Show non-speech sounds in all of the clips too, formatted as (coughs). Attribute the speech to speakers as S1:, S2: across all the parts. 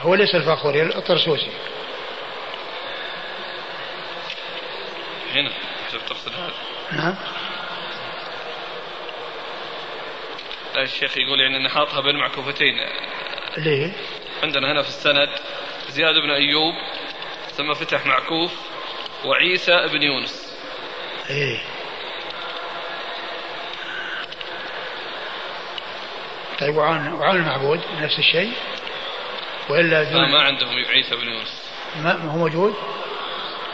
S1: هو ليس الفاخوري الطرسوسي
S2: هنا تقصد هذا.
S1: نعم.
S2: لا الشيخ يقول يعني انه حاطها بين معكوفتين.
S1: اللي هي
S2: عندنا هنا في السند زياد بن أيوب ثم فتح معكوف وعيسى بن يونس.
S1: إيه. طيب وعن وعن المعبود نفس الشيء؟ وإلا
S2: لا ما عندهم عيسى بن يونس.
S1: ما هو موجود؟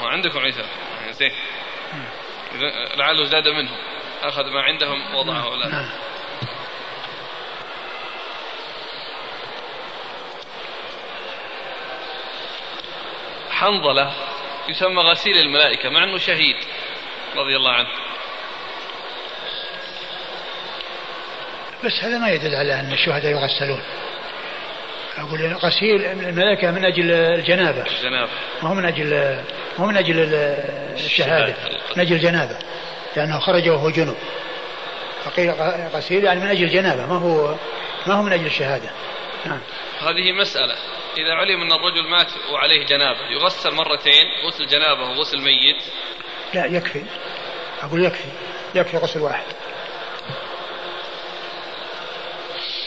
S2: ما عندكم عيسى. يعني زين. لعله زاد منهم. أخذ ما عندهم وضعه ولا
S1: نعم
S2: حنظلة يسمى غسيل الملائكة مع أنه شهيد رضي الله عنه.
S1: بس هذا ما يدل على أن الشهداء يغسلون. أقول غسيل الملائكة من أجل الجنابة.
S2: الجنابة.
S1: ما هو من أجل ما هو من أجل الشهادة من أجل الجنابة. لأنه خرج وهو جنب فقيل غسيل يعني من أجل الجنابة ما هو ما هو من أجل الشهادة. نعم.
S2: هذه مسألة. إذا علم أن الرجل مات وعليه جنابة يغسل مرتين غسل جنابة وغسل ميت.
S1: لا يكفي. أقول يكفي. يكفي غسل واحد.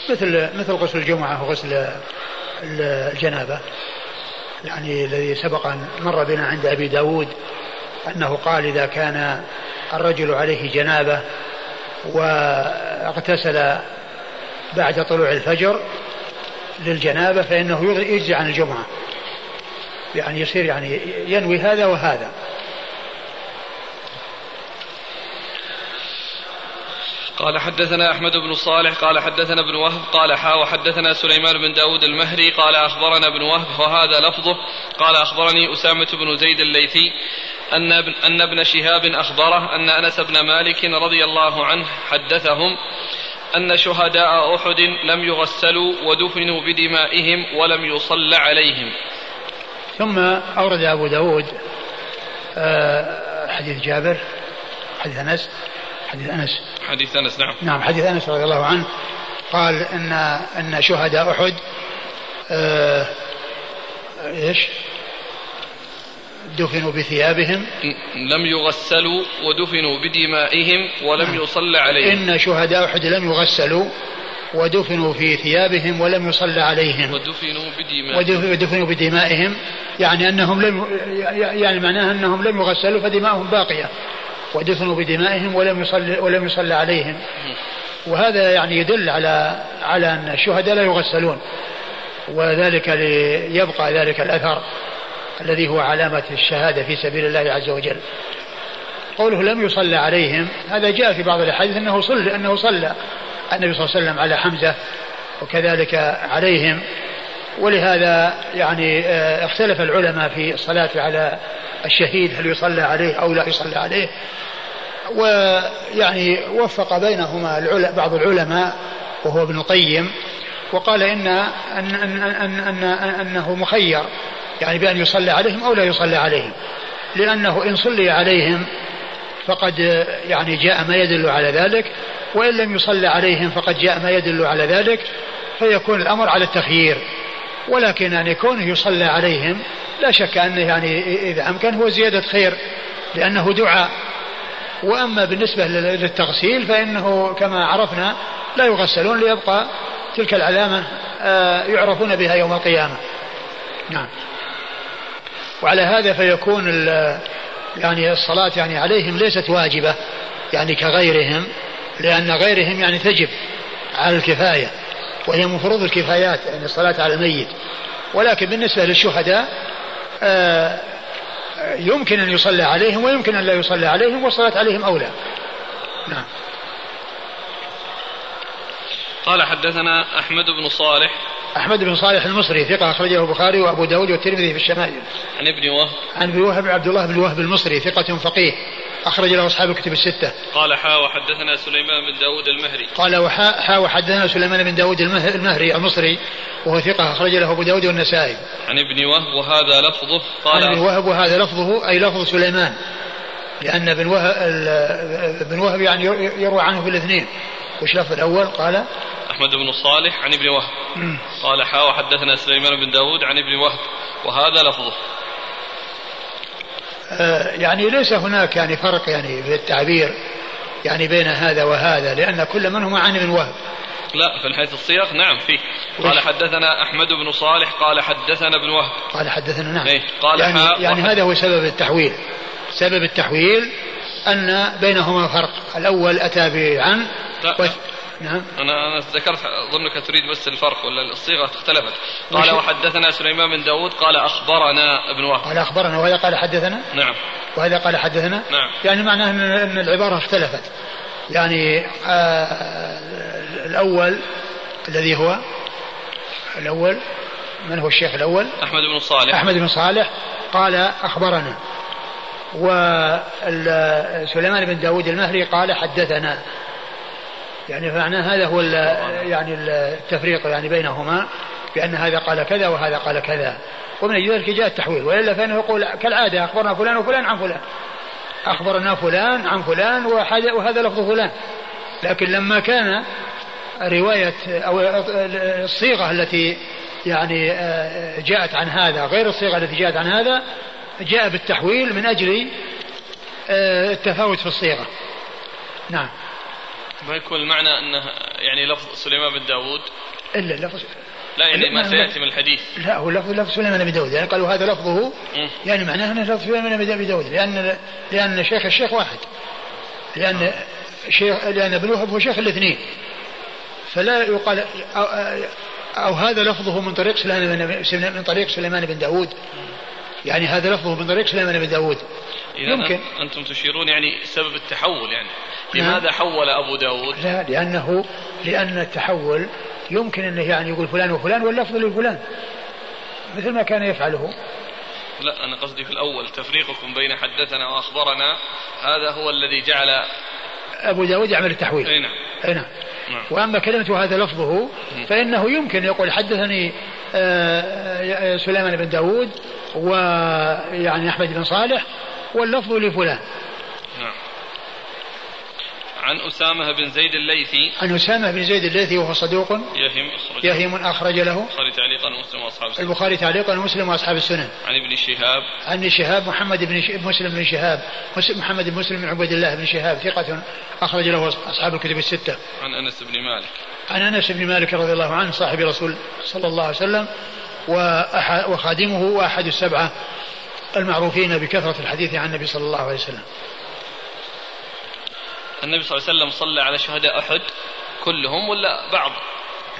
S1: مثل مثل غسل الجمعة وغسل الجنابة. يعني الذي سبق أن مر بنا عند أبي داود أنه قال إذا كان الرجل عليه جنابة واغتسل بعد طلوع الفجر للجنابة فإنه يجزي عن الجمعة. يعني يصير يعني ينوي هذا وهذا.
S2: قال حدثنا أحمد بن صالح قال حدثنا ابن وهب قال حا وحدثنا سليمان بن داود المهري قال أخبرنا ابن وهب وهذا لفظه قال أخبرني أسامة بن زيد الليثي أن ابن, أن ابن شهاب أخبره أن أنس بن مالك رضي الله عنه حدثهم أن شهداء أحد لم يغسلوا ودفنوا بدمائهم ولم يصلى عليهم.
S1: ثم أورد أبو داود آه، حديث جابر حديث أنس حديث أنس.
S2: حديث أنس نعم.
S1: نعم حديث أنس رضي الله عنه قال إن إن شهداء أحد آه إيش؟ دفنوا بثيابهم.
S2: لم يغسلوا ودفنوا بدمائهم ولم نعم. يصلى عليهم.
S1: إن شهداء أحد لم يغسلوا ودفنوا في ثيابهم ولم يصلى عليهم.
S2: ودفنوا بدمائهم.
S1: ودفنوا بدمائهم يعني أنهم لم يعني معناها أنهم لم يغسلوا فدماؤهم باقية. ودفنوا بدمائهم ولم يصلي ولم يصلى عليهم. وهذا يعني يدل على على أن الشهداء لا يغسلون. وذلك ليبقى ذلك الأثر الذي هو علامة الشهادة في سبيل الله عز وجل. قوله لم يصلى عليهم هذا جاء في بعض الأحاديث أنه صلى أنه صلى النبي صلى الله عليه وسلم على حمزة وكذلك عليهم. ولهذا يعني آه، اختلف العلماء في الصلاة على الشهيد هل يصلى عليه أو لا يصلى عليه. ويعني وفق بينهما بعض العلماء وهو ابن القيم وقال إن, أن, أن, أن, أن أنه مخير يعني بأن يصلى عليهم أو لا يصلى عليهم. لأنه إن صلي عليهم فقد يعني جاء ما يدل على ذلك وإن لم يصلى عليهم فقد جاء ما يدل على ذلك فيكون الأمر على التخيير. ولكن أن يكون يصلى عليهم لا شك أنه يعني إذا أمكن هو زيادة خير لأنه دعاء. وأما بالنسبة للتغسيل فإنه كما عرفنا لا يغسلون ليبقى تلك العلامة آه، يعرفون بها يوم القيامة. نعم. وعلى هذا فيكون يعني الصلاة يعني عليهم ليست واجبة يعني كغيرهم لأن غيرهم يعني تجب على الكفاية. وهي من فروض الكفايات يعني الصلاة على الميت. ولكن بالنسبة للشهداء آه، يمكن أن يصلى عليهم ويمكن أن لا يصلى عليهم والصلاة عليهم أولى. نعم.
S2: قال حدثنا أحمد بن صالح
S1: أحمد بن صالح المصري ثقة أخرجه البخاري وأبو داود والترمذي في الشمائل.
S2: عن ابن وهب.
S1: عن ابن وهب عبد الله بن وهب المصري ثقة فقيه. أخرج له أصحاب الكتب الستة.
S2: قال حا وحدثنا سليمان بن داود المهري.
S1: قال وحا حا وحدثنا سليمان بن داود المهري المصري وهو ثقة أخرج له أبو داود والنسائي.
S2: عن ابن وهب وهذا لفظه.
S1: قال عن ابن وهب وهذا لفظه أي لفظ سليمان. لأن ابن وهب ابن وهب يعني يروى عنه في الاثنين. وش لفظ الأول؟ قال
S2: أحمد بن صالح عن ابن وهب. قال حا وحدثنا سليمان بن داود عن ابن وهب وهذا لفظه.
S1: آه يعني ليس هناك يعني فرق يعني في التعبير يعني بين هذا وهذا لأن كل منهما عن ابن وهب.
S2: لا في حيث الصيغ نعم فيه. قال حدثنا أحمد بن صالح قال حدثنا ابن وهب.
S1: قال حدثنا نعم.
S2: إيه قال
S1: يعني, يعني هذا هو سبب التحويل. سبب التحويل أن بينهما فرق. الأول أتى بعن.
S2: نعم. أنا أنا ذكرت ظنك تريد بس الفرق ولا الصيغة اختلفت. قال وحدثنا سليمان بن داود قال أخبرنا ابن وهب.
S1: قال أخبرنا وهذا قال حدثنا؟
S2: نعم.
S1: وهذا قال حدثنا؟
S2: نعم.
S1: يعني معناه ان العبارة اختلفت. يعني آه الأول الذي هو الأول من هو الشيخ الأول؟
S2: أحمد بن صالح.
S1: أحمد بن صالح. قال أخبرنا. وسليمان بن داود المهري قال حدثنا. يعني فمعنى هذا هو يعني التفريق يعني بينهما بأن هذا قال كذا وهذا قال كذا. ومن ذلك جاء التحويل وإلا فإنه يقول كالعادة أخبرنا فلان وفلان عن فلان. أخبرنا فلان عن فلان وهذا لفظ فلان. لكن لما كان رواية أو الصيغة التي يعني آه، جاءت عن هذا غير الصيغة التي جاءت عن هذا جاء بالتحويل من أجل آه، التفاوت في الصيغة. نعم.
S2: ما يكون المعنى أنه يعني لفظ سليمان بن داود؟
S1: إلا لفظ
S2: لا يعني ما سيأتي من الحديث.
S1: لا هو لفظ لفظ سليمان بن داود. يعني قالوا هذا لفظه يعني معناه أنه لفظ سليمان بن داود. لأن لأن شيخ الشيخ واحد. لأن شيخ لأن ابن وهب هو شيخ الاثنين. فلا يقال أو, أو هذا لفظه من طريق سليمان من طريق سليمان بن داود. يعني هذا لفظه من طريق سليمان بن داود.
S2: يمكن. أنتم تشيرون يعني سبب التحول يعني. لماذا نعم. حول أبو داود؟
S1: لا لأنه لأن التحول يمكن أنه يعني يقول فلان وفلان واللفظ لفلان. مثل ما كان يفعله.
S2: لا أنا قصدي في الأول تفريقكم بين حدثنا وأخبرنا هذا هو الذي جعل
S1: أبو داود يعمل التحويل.
S2: أي نعم.
S1: أي نعم. وأما كلمة هذا لفظه فإنه يمكن يقول حدثني آه، آه، سليمان بن داود ويعني أحمد بن صالح واللفظ لفلان.
S2: نعم عن أسامة بن زيد الليثي.
S1: عن أسامة بن زيد الليثي وهو صدوق.
S2: يهم
S1: أخرج يهم أخرج له.
S2: البخاري تعليقا ومسلم وأصحاب
S1: السنن. البخاري تعليقا ومسلم وأصحاب السنن.
S2: عن ابن شهاب.
S1: عن ابن شهاب محمد بن مسلم بن شهاب. محمد بن مسلم بن عبيد الله بن شهاب. ثقة أخرج له أصحاب الكتب الستة.
S2: عن أنس بن مالك.
S1: عن أنس بن مالك رضي الله عنه صاحب رسول صلى الله عليه وسلم وخادمه وأحد السبعة المعروفين بكثرة الحديث عن النبي صلى الله عليه وسلم.
S2: النبي صلى الله عليه وسلم صلى على شهداء أحد كلهم ولا بعض؟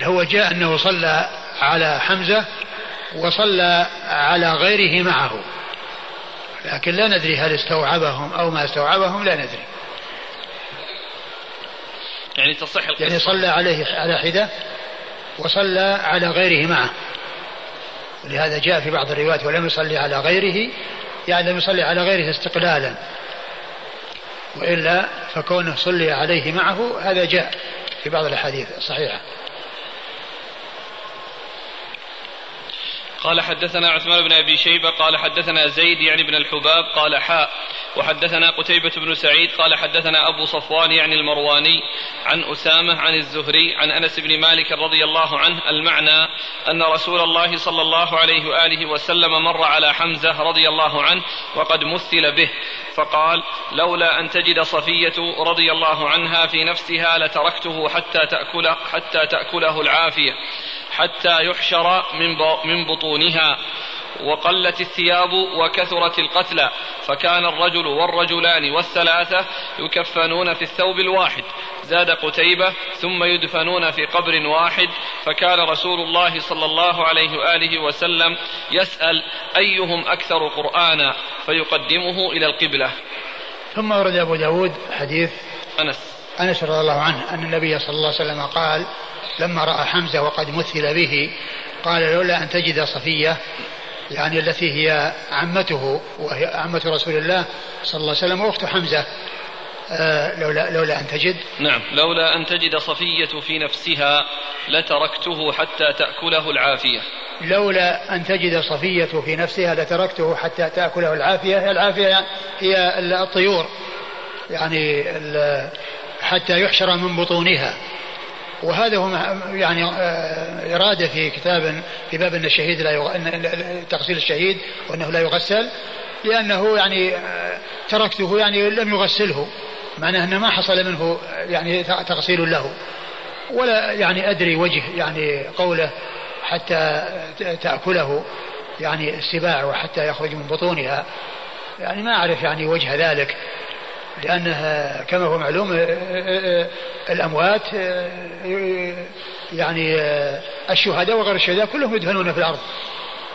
S1: هو جاء أنه صلى على حمزة وصلى على غيره معه. لكن لا ندري هل استوعبهم أو ما استوعبهم لا ندري.
S2: يعني تصح القصة.
S1: يعني صلى عليه على حدة وصلى على غيره معه. لهذا جاء في بعض الروايات ولم يصلي على غيره يعني لم يصلي على غيره استقلالا. وإلا فكونه صلي عليه معه هذا جاء في بعض الأحاديث الصحيحة.
S2: قال حدثنا عثمان بن أبي شيبة قال حدثنا زيد يعني بن الحباب قال حاء. وحدثنا قتيبة بن سعيد قال حدثنا أبو صفوان يعني المرواني عن أسامة عن الزهري عن أنس بن مالك رضي الله عنه المعنى أن رسول الله صلى الله عليه وآله وسلم مر على حمزة رضي الله عنه وقد مثل به فقال لولا أن تجد صفية رضي الله عنها في نفسها لتركته حتى تأكل حتى تأكله العافية. حتى يحشر من بطونها وقلت الثياب وكثرت القتلى فكان الرجل والرجلان والثلاثة يكفنون في الثوب الواحد زاد قتيبة ثم يدفنون في قبر واحد فكان رسول الله صلى الله عليه وآله وسلم يسأل أيهم أكثر قرآنا فيقدمه إلى القبلة.
S1: ثم ورد أبو داود حديث
S2: أنس.
S1: أنس رضي الله عنه أن النبي صلى الله عليه وسلم قال لما رأى حمزة وقد مثل به قال لولا أن تجد صفية يعني التي هي عمته وهي عمة رسول الله صلى الله عليه وسلم وأخت حمزة آه لولا لولا أن تجد.
S2: نعم. لولا أن تجد صفية في نفسها لتركته حتى تأكله العافية.
S1: لولا أن تجد صفية في نفسها لتركته حتى تأكله العافية العافية هي الطيور يعني حتى يحشر من بطونها. وهذا هو يعني آه، إرادة في كتاب في باب أن الشهيد لا يغ... تغسيل الشهيد وأنه لا يغسل لأنه يعني آه، تركته يعني لم يغسله. معناه أنه ما حصل منه يعني تغسيل له. ولا يعني أدري وجه يعني قوله حتى تأكله يعني السباع وحتى يخرج من بطونها. يعني ما أعرف يعني وجه ذلك. لأنها كما هو معلوم آه، آه، الأموات آه، يعني الشهداء وغير الشهداء كلهم يدفنون في الأرض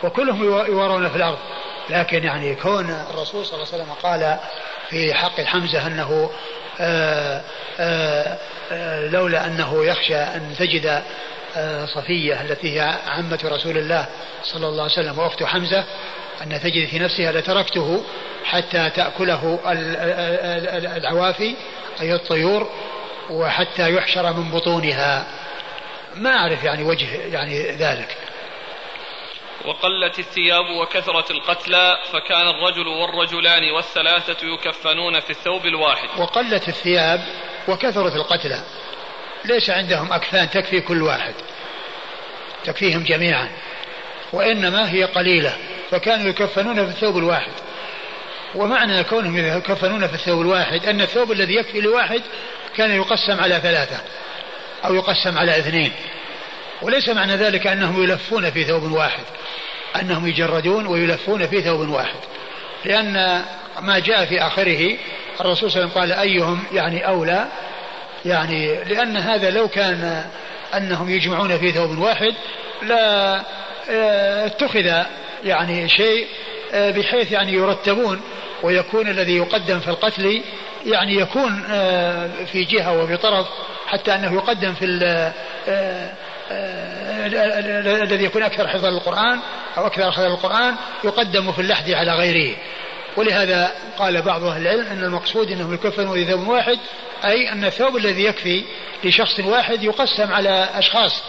S1: وكلهم يورون في الأرض. لكن يعني كون الرسول صلى الله عليه وسلم قال في حق حمزة أنه لولا أنه يخشى أن تجد صفية التي هي عمة رسول الله صلى الله عليه وسلم وأخت حمزة أن تجد في نفسها لتركته حتى تأكله العوافي أي الطيور وحتى يحشر من بطونها. ما أعرف يعني وجه يعني ذلك.
S2: وقلت الثياب وكثرت القتلى فكان الرجل والرجلان والثلاثة يكفنون في الثوب الواحد.
S1: وقلت الثياب وكثرت القتلى ليس عندهم أكفان تكفي كل واحد. تكفيهم جميعا. وإنما هي قليلة فكانوا يكفنون في الثوب الواحد. ومعنى كونهم يكفنون في الثوب الواحد أن الثوب الذي يكفي لواحد كان يقسم على ثلاثة أو يقسم على اثنين. وليس معنى ذلك أنهم يلفون في ثوب واحد أنهم يجردون ويلفون في ثوب واحد. لأن ما جاء في آخره الرسول صلى الله عليه وسلم قال أيهم يعني أولى؟ يعني لأن هذا لو كان أنهم يجمعون في ثوب واحد لا اتخذ يعني شيء آه، بحيث يعني يرتبون ويكون الذي يقدم في القتل يعني يكون آه، في جهة وبطرف حتى أنه يقدم في الذي يكون أكثر حفظا للقرآن أو أكثر حفظا للقرآن يقدم في اللحد على غيره. ولهذا قال بعض أهل العلم أن المقصود أنه يكفن ثوب واحد أي أن الثوب الذي يكفي لشخص واحد يقسم على أشخاص.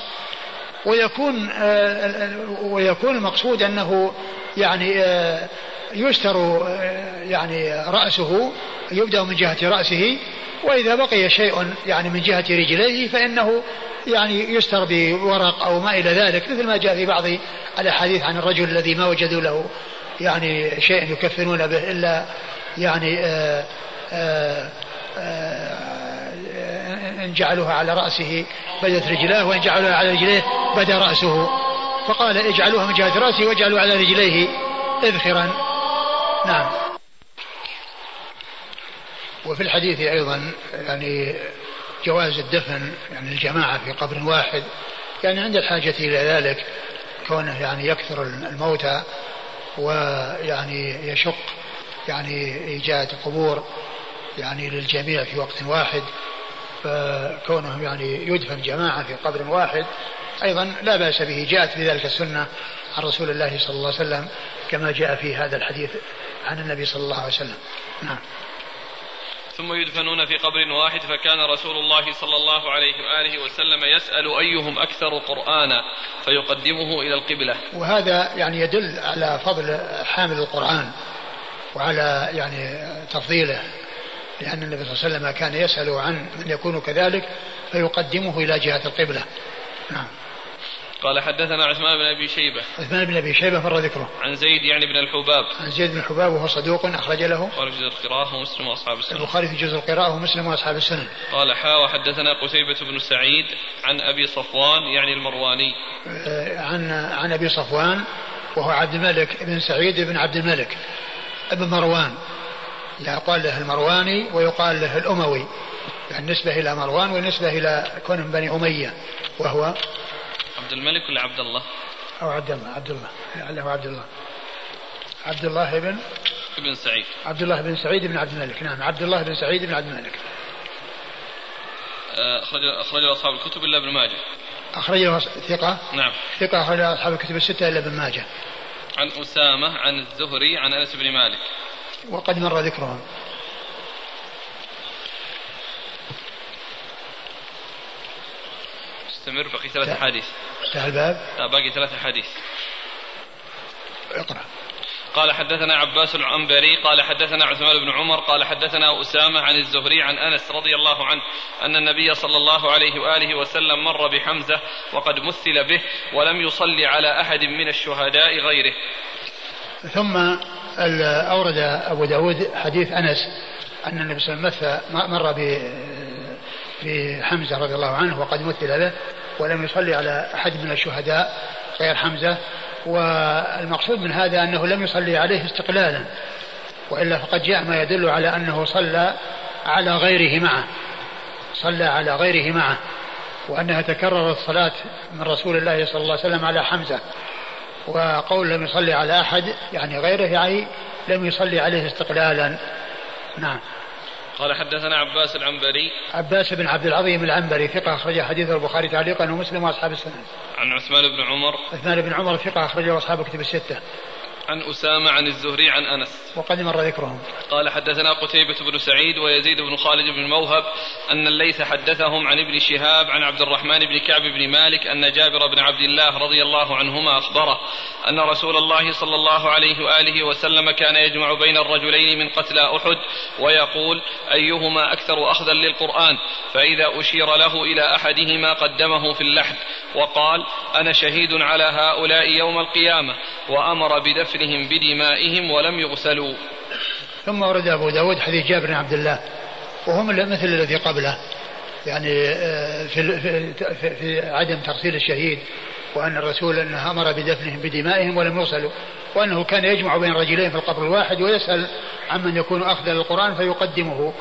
S1: ويكون آه، ويكون المقصود أنه يعني آه، يستر آه، يعني رأسه يبدأ من جهة رأسه وإذا بقي شيء يعني من جهة رجليه فإنه يعني يستر بورق أو ما إلى ذلك مثل ما جاء في بعض الأحاديث عن الرجل الذي ما وجدوا له يعني شيء يكفنون به إلا يعني آآ آآ إن جعلوها على رأسه بدت رجلاه وإن جعلوها على رجليه بدا رأسه. فقال اجعلوها من جهة رأسه واجعلوا على رجليه. إذخرا. نعم. وفي الحديث أيضا يعني جواز الدفن يعني الجماعة في قبر واحد يعني عند الحاجة إلى ذلك كونه يعني يكثر الموتى ويعني يشق يعني إيجاد قبور يعني للجميع في وقت واحد. فكونهم يعني يدفن جماعة في قبر واحد أيضا لا بأس به جاءت في ذلك السنة عن رسول الله صلى الله عليه وسلم كما جاء في هذا الحديث عن النبي صلى الله عليه وسلم. نعم.
S2: ثم يدفنون في قبر واحد فكان رسول الله صلى الله عليه وآله وسلم يسأل أيهم أكثر قرآنا فيقدمه إلى القبلة.
S1: وهذا يعني يدل على فضل حامل القرآن وعلى يعني تفضيله. لأن النبي صلى الله عليه وسلم كان يسأل عن من يكون كذلك فيقدمه إلى جهة القبلة. نعم.
S2: قال حدثنا عثمان بن أبي شيبة.
S1: عثمان بن أبي شيبة مر ذكره.
S2: عن زيد يعني بن الحباب.
S1: عن زيد بن الحباب وهو صدوق أخرج له.
S2: البخاري في جزء القراءة ومسلم وأصحاب السنن.
S1: البخاري في جزء القراءة ومسلم وأصحاب السنن.
S2: قال حا وحدثنا قتيبة بن سعيد عن أبي صفوان يعني المرواني.
S1: آه، عن عن أبي صفوان وهو عبد الملك بن سعيد بن عبد الملك ابن مروان. يقال له المرواني ويقال له الأموي بالنسبة إلى مروان والنسبة إلى كون من بني أمية وهو
S2: عبد الملك ولا عبد الله؟
S1: أو عبد الله عبد الله لعله عبد الله. عبد الله بن
S2: ابن سعيد.
S1: عبد الله بن سعيد بن عبد الملك نعم عبد الله بن سعيد بن عبد الملك.
S2: آه، أخرج أخرج أصحاب الكتب إلا ابن ماجه.
S1: أخرجه ثقة؟
S2: نعم.
S1: ثقة أخرج أصحاب الكتب الستة إلا ابن ماجه.
S2: عن أسامة عن الزهري عن أنس بن مالك.
S1: وقد مر ذكرهم
S2: استمر بقي ثلاث أحاديث.
S1: انتهى الباب؟
S2: لا باقي ثلاث أحاديث.
S1: اقرأ.
S2: قال حدثنا عباس العنبري قال حدثنا عثمان بن عمر قال حدثنا أسامة عن الزهري عن أنس رضي الله عنه أن النبي صلى الله عليه وآله وسلم مر بحمزة وقد مثل به ولم يصلي على أحد من الشهداء غيره.
S1: ثم أورد أبو داود حديث أنس أن النبي صلى الله عليه وسلم مر بحمزة رضي الله عنه وقد مثل به ولم يصلي على أحد من الشهداء غير حمزة. والمقصود من هذا أنه لم يصلي عليه استقلالا وإلا فقد جاء ما يدل على أنه صلى على غيره معه صلى على غيره معه وأنها تكررت الصلاة من رسول الله صلى الله عليه وسلم على حمزة. وقول لم يصلي على أحد يعني غيره يعني لم يصلي عليه استقلالا. نعم.
S2: قال حدثنا عباس العنبري.
S1: عباس بن عبد العظيم العنبري ثقة أخرج حديث البخاري تعليقا ومسلم وأصحاب السنن
S2: عن عثمان بن عمر.
S1: عثمان بن عمر ثقة أخرجه أصحاب كتب الستة.
S2: عن أسامة عن الزهري عن أنس.
S1: وقد مر ذكرهم.
S2: قال حدثنا قتيبة بن سعيد ويزيد بن خالد بن موهب أن الليث حدثهم عن ابن شهاب عن عبد الرحمن بن كعب بن مالك أن جابر بن عبد الله رضي الله عنهما أخبره أن رسول الله صلى الله عليه وآله وسلم كان يجمع بين الرجلين من قتلى أحد ويقول أيهما أكثر أخذا للقرآن فإذا أشير له إلى أحدهما قدمه في اللحد وقال أنا شهيد على هؤلاء يوم القيامة وأمر بدفنهم بدمائهم ولم يغسلوا.
S1: ثم ورد أبو داود حديث جابر بن عبد الله. وهو مثل الذي قبله. يعني آه، في, في, في عدم تغسيل الشهيد وأن الرسول أنه أمر بدفنهم بدمائهم ولم يغسلوا. وأنه كان يجمع بين رجلين في القبر الواحد ويسأل عمن يكون أخذ للقرآن فيقدمه.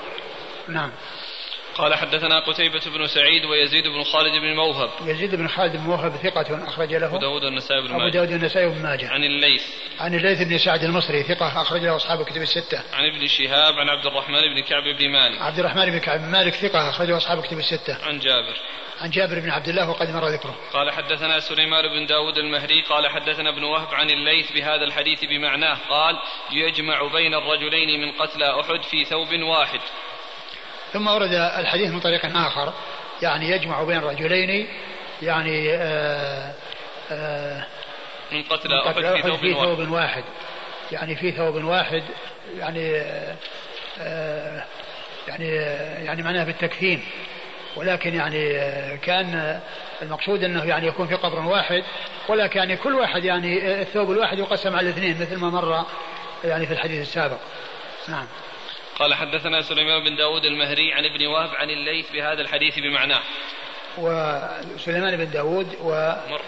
S1: نعم.
S2: قال حدثنا قتيبة بن سعيد ويزيد بن خالد بن موهب.
S1: يزيد بن خالد بن موهب ثقة أخرج له.
S2: أبو داود النسائي بن ماجه.
S1: أبو داود النسائي بن ماجه.
S2: عن الليث.
S1: عن الليث بن سعد المصري ثقة أخرج له أصحاب الكتب الستة.
S2: عن ابن شهاب عن عبد الرحمن بن كعب بن مالك.
S1: عبد الرحمن بن كعب بن مالك ثقة أخرج له أصحاب الكتب الستة.
S2: عن جابر.
S1: عن جابر بن عبد الله وقد مر ذكره.
S2: قال حدثنا سليمان بن داود المهري قال حدثنا ابن وهب عن الليث بهذا الحديث بمعناه قال يجمع بين الرجلين من قتلى أحد في ثوب واحد.
S1: ثم ورد الحديث من طريق آخر يعني يجمع بين رجلين يعني آآ
S2: آه، آآ آه، من قتل أحد في ثوب,
S1: في ثوب واحد. واحد. يعني في ثوب واحد يعني آآ آه، يعني يعني معناه بالتكفين. ولكن يعني كان المقصود أنه يعني يكون في قبر واحد ولكن يعني كل واحد يعني الثوب الواحد يقسم على الاثنين مثل ما مر يعني في الحديث السابق. نعم.
S2: قال حدثنا سليمان بن داود المهري عن ابن وهب عن الليث بهذا الحديث بمعناه.
S1: وسليمان بن داود و
S2: مر.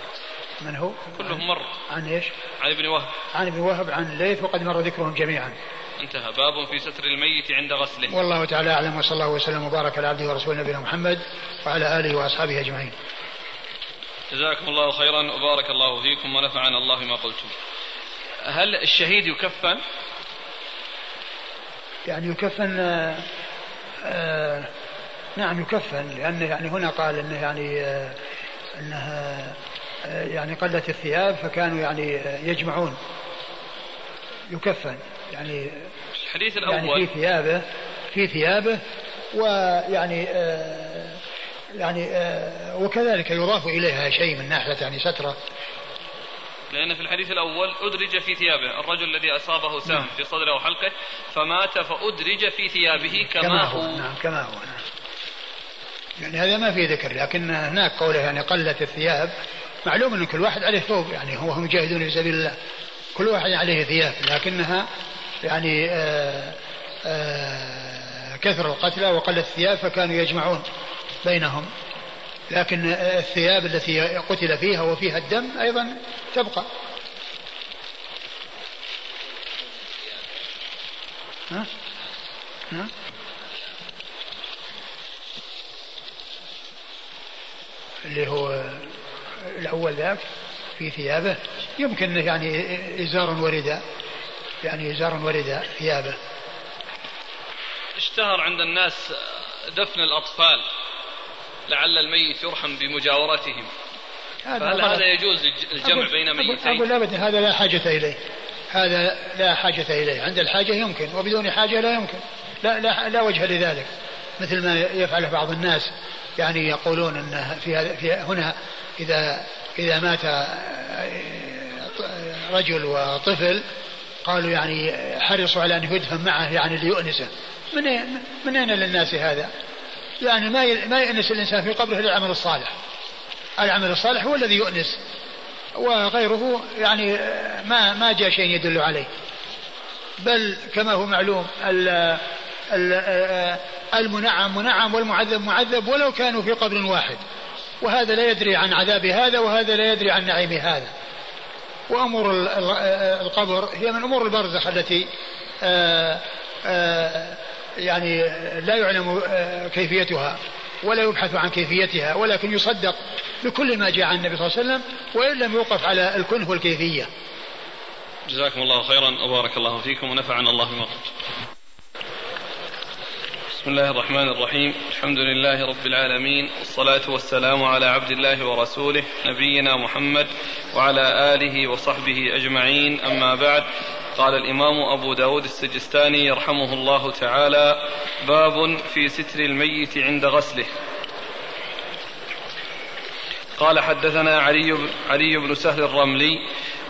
S1: من هو؟
S2: كلهم مر.
S1: عن إيش؟
S2: عن ابن وهب.
S1: عن ابن وهب عن الليث وقد مر ذكرهم جميعا.
S2: انتهى. باب في ستر الميت عند غسله.
S1: والله تعالى أعلم وصلى الله وسلم وبارك على عبده ورسوله نبينا محمد وعلى آله وأصحابه أجمعين.
S2: جزاكم الله خيرا وبارك الله فيكم ونفعنا الله ما قلتم. هل الشهيد يكفن؟
S1: يعني يكفن آه آه نعم يكفن لأنه يعني هنا قال أنه يعني آه أنها آه يعني قلت الثياب فكانوا يعني آه، يجمعون. يكفن يعني
S2: الحديث الأول.
S1: يعني في ثيابه في ثيابه ويعني يعني وكذلك يضاف إليها شيء من ناحية يعني سترة.
S2: لأن في الحديث الأول أدرج في ثيابه الرجل الذي أصابه سهم نعم. في صدره وحلقه فمات فأدرج في ثيابه كما, كما هو,
S1: هو نعم كما هو نعم. يعني هذا ما في ذكر لكن هناك قوله يعني قلت الثياب معلوم أن كل واحد عليه ثوب يعني هو هم مجاهدون في سبيل الله كل واحد عليه ثياب لكنها يعني آآ آآ كثر القتلى وقلت الثياب فكانوا يجمعون بينهم لكن الثياب التي قتل فيها وفيها الدم أيضا تبقى ها؟ ها؟ اللي هو الأول ذاك في ثيابه يمكن يعني إزار ورداء يعني إزار ورداء ثيابه
S2: اشتهر عند الناس دفن الأطفال لعل الميت يرحم بمجاورتهم. فهل هذا يجوز الجمع بين ميتين؟
S1: أقول أبدا هذا لا حاجة إليه. هذا لا حاجة إليه. عند الحاجة يمكن وبدون حاجة لا يمكن. لا, لا, لا وجه لذلك. مثل ما يفعله بعض الناس يعني يقولون أن في, في هنا إذا إذا مات رجل وطفل قالوا يعني حرصوا على أن يدفن معه يعني ليؤنسه. من من أين للناس هذا؟ يعني ما ما يأنس الإنسان في قبره إلا العمل الصالح. العمل الصالح هو الذي يؤنس. وغيره يعني ما ما جاء شيء يدل عليه. بل كما هو معلوم المنعم منعم والمعذب معذب ولو كانوا في قبر واحد. وهذا لا يدري عن عذاب هذا وهذا لا يدري عن نعيم هذا. وأمور القبر هي من أمور البرزخ التي آه، آه، يعني لا يعلم آه، كيفيتها ولا يبحث عن كيفيتها ولكن يصدق بكل ما جاء عن النبي صلى الله عليه وسلم وإن لم يوقف على الكنه والكيفية.
S2: جزاكم الله خيرا وبارك الله فيكم ونفعنا الله بما بسم الله الرحمن الرحيم. الحمد لله رب العالمين والصلاة والسلام على عبد الله ورسوله نبينا محمد وعلى آله وصحبه أجمعين. أما بعد قال الإمام أبو داود السجستاني يرحمه الله تعالى باب في ستر الميت عند غسله. قال حدثنا علي علي بن سهل الرملي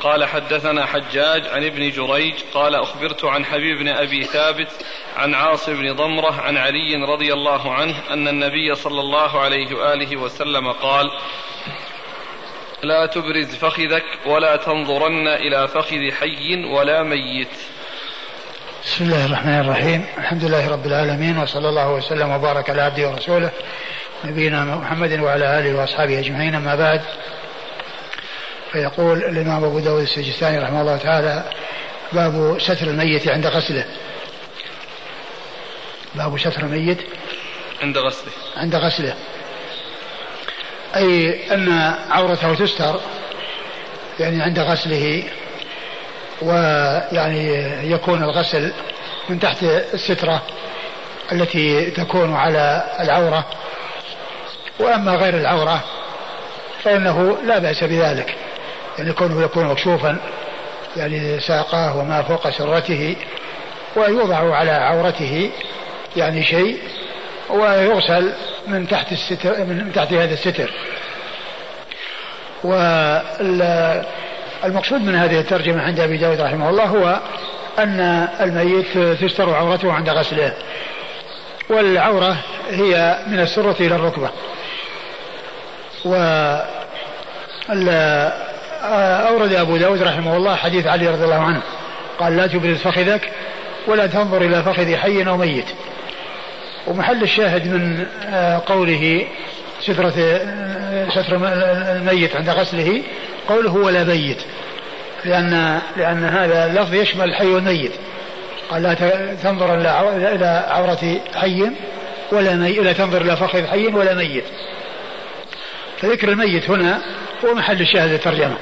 S2: قال حدثنا حجاج عن ابن جريج قال أخبرت عن حبيب بن أبي ثابت عن عاصم بن ضمرة عن علي رضي الله عنه أن النبي صلى الله عليه وآله وسلم قال لا تبرز فخذك ولا تنظرن إلى فخذ حي ولا ميت.
S1: بسم الله الرحمن الرحيم. الحمد لله رب العالمين وصلى الله وسلم وبارك على عبده ورسوله نبينا محمد وعلى آله وأصحابه أجمعين. أما بعد فيقول الإمام أبو داود السجستاني رحمه الله تعالى باب ستر الميت عند غسله. باب ستر الميت
S2: عند غسله.
S1: عند غسله. أي أن عورته تستر يعني عند غسله ويعني يكون الغسل من تحت السترة التي تكون على العورة. وأما غير العورة فإنه لا بأس بذلك يعني كونه يكون مكشوفا يعني ساقاه وما فوق سرته ويوضع على عورته يعني شيء ويغسل من تحت الستر من تحت هذا الستر. والمقصود من هذه الترجمة عند أبي داود رحمه الله هو أن الميت تستر عورته عند غسله. والعورة هي من السرة إلى الركبة. و أورد أبو داود رحمه الله حديث علي رضي الله عنه. قال لا تبرز فخذك ولا تنظر إلى فخذ حي أو ميت. ومحل الشاهد من آه، قوله سترة آه، ستر الميت عند غسله قوله ولا ميت. لأن لأن هذا اللفظ يشمل الحي والميت قال لا تنظر إلى عورة حي ولا ميت لا تنظر إلى فخذ حي ولا ميت. فذكر الميت هنا هو محل الشاهد للترجمة.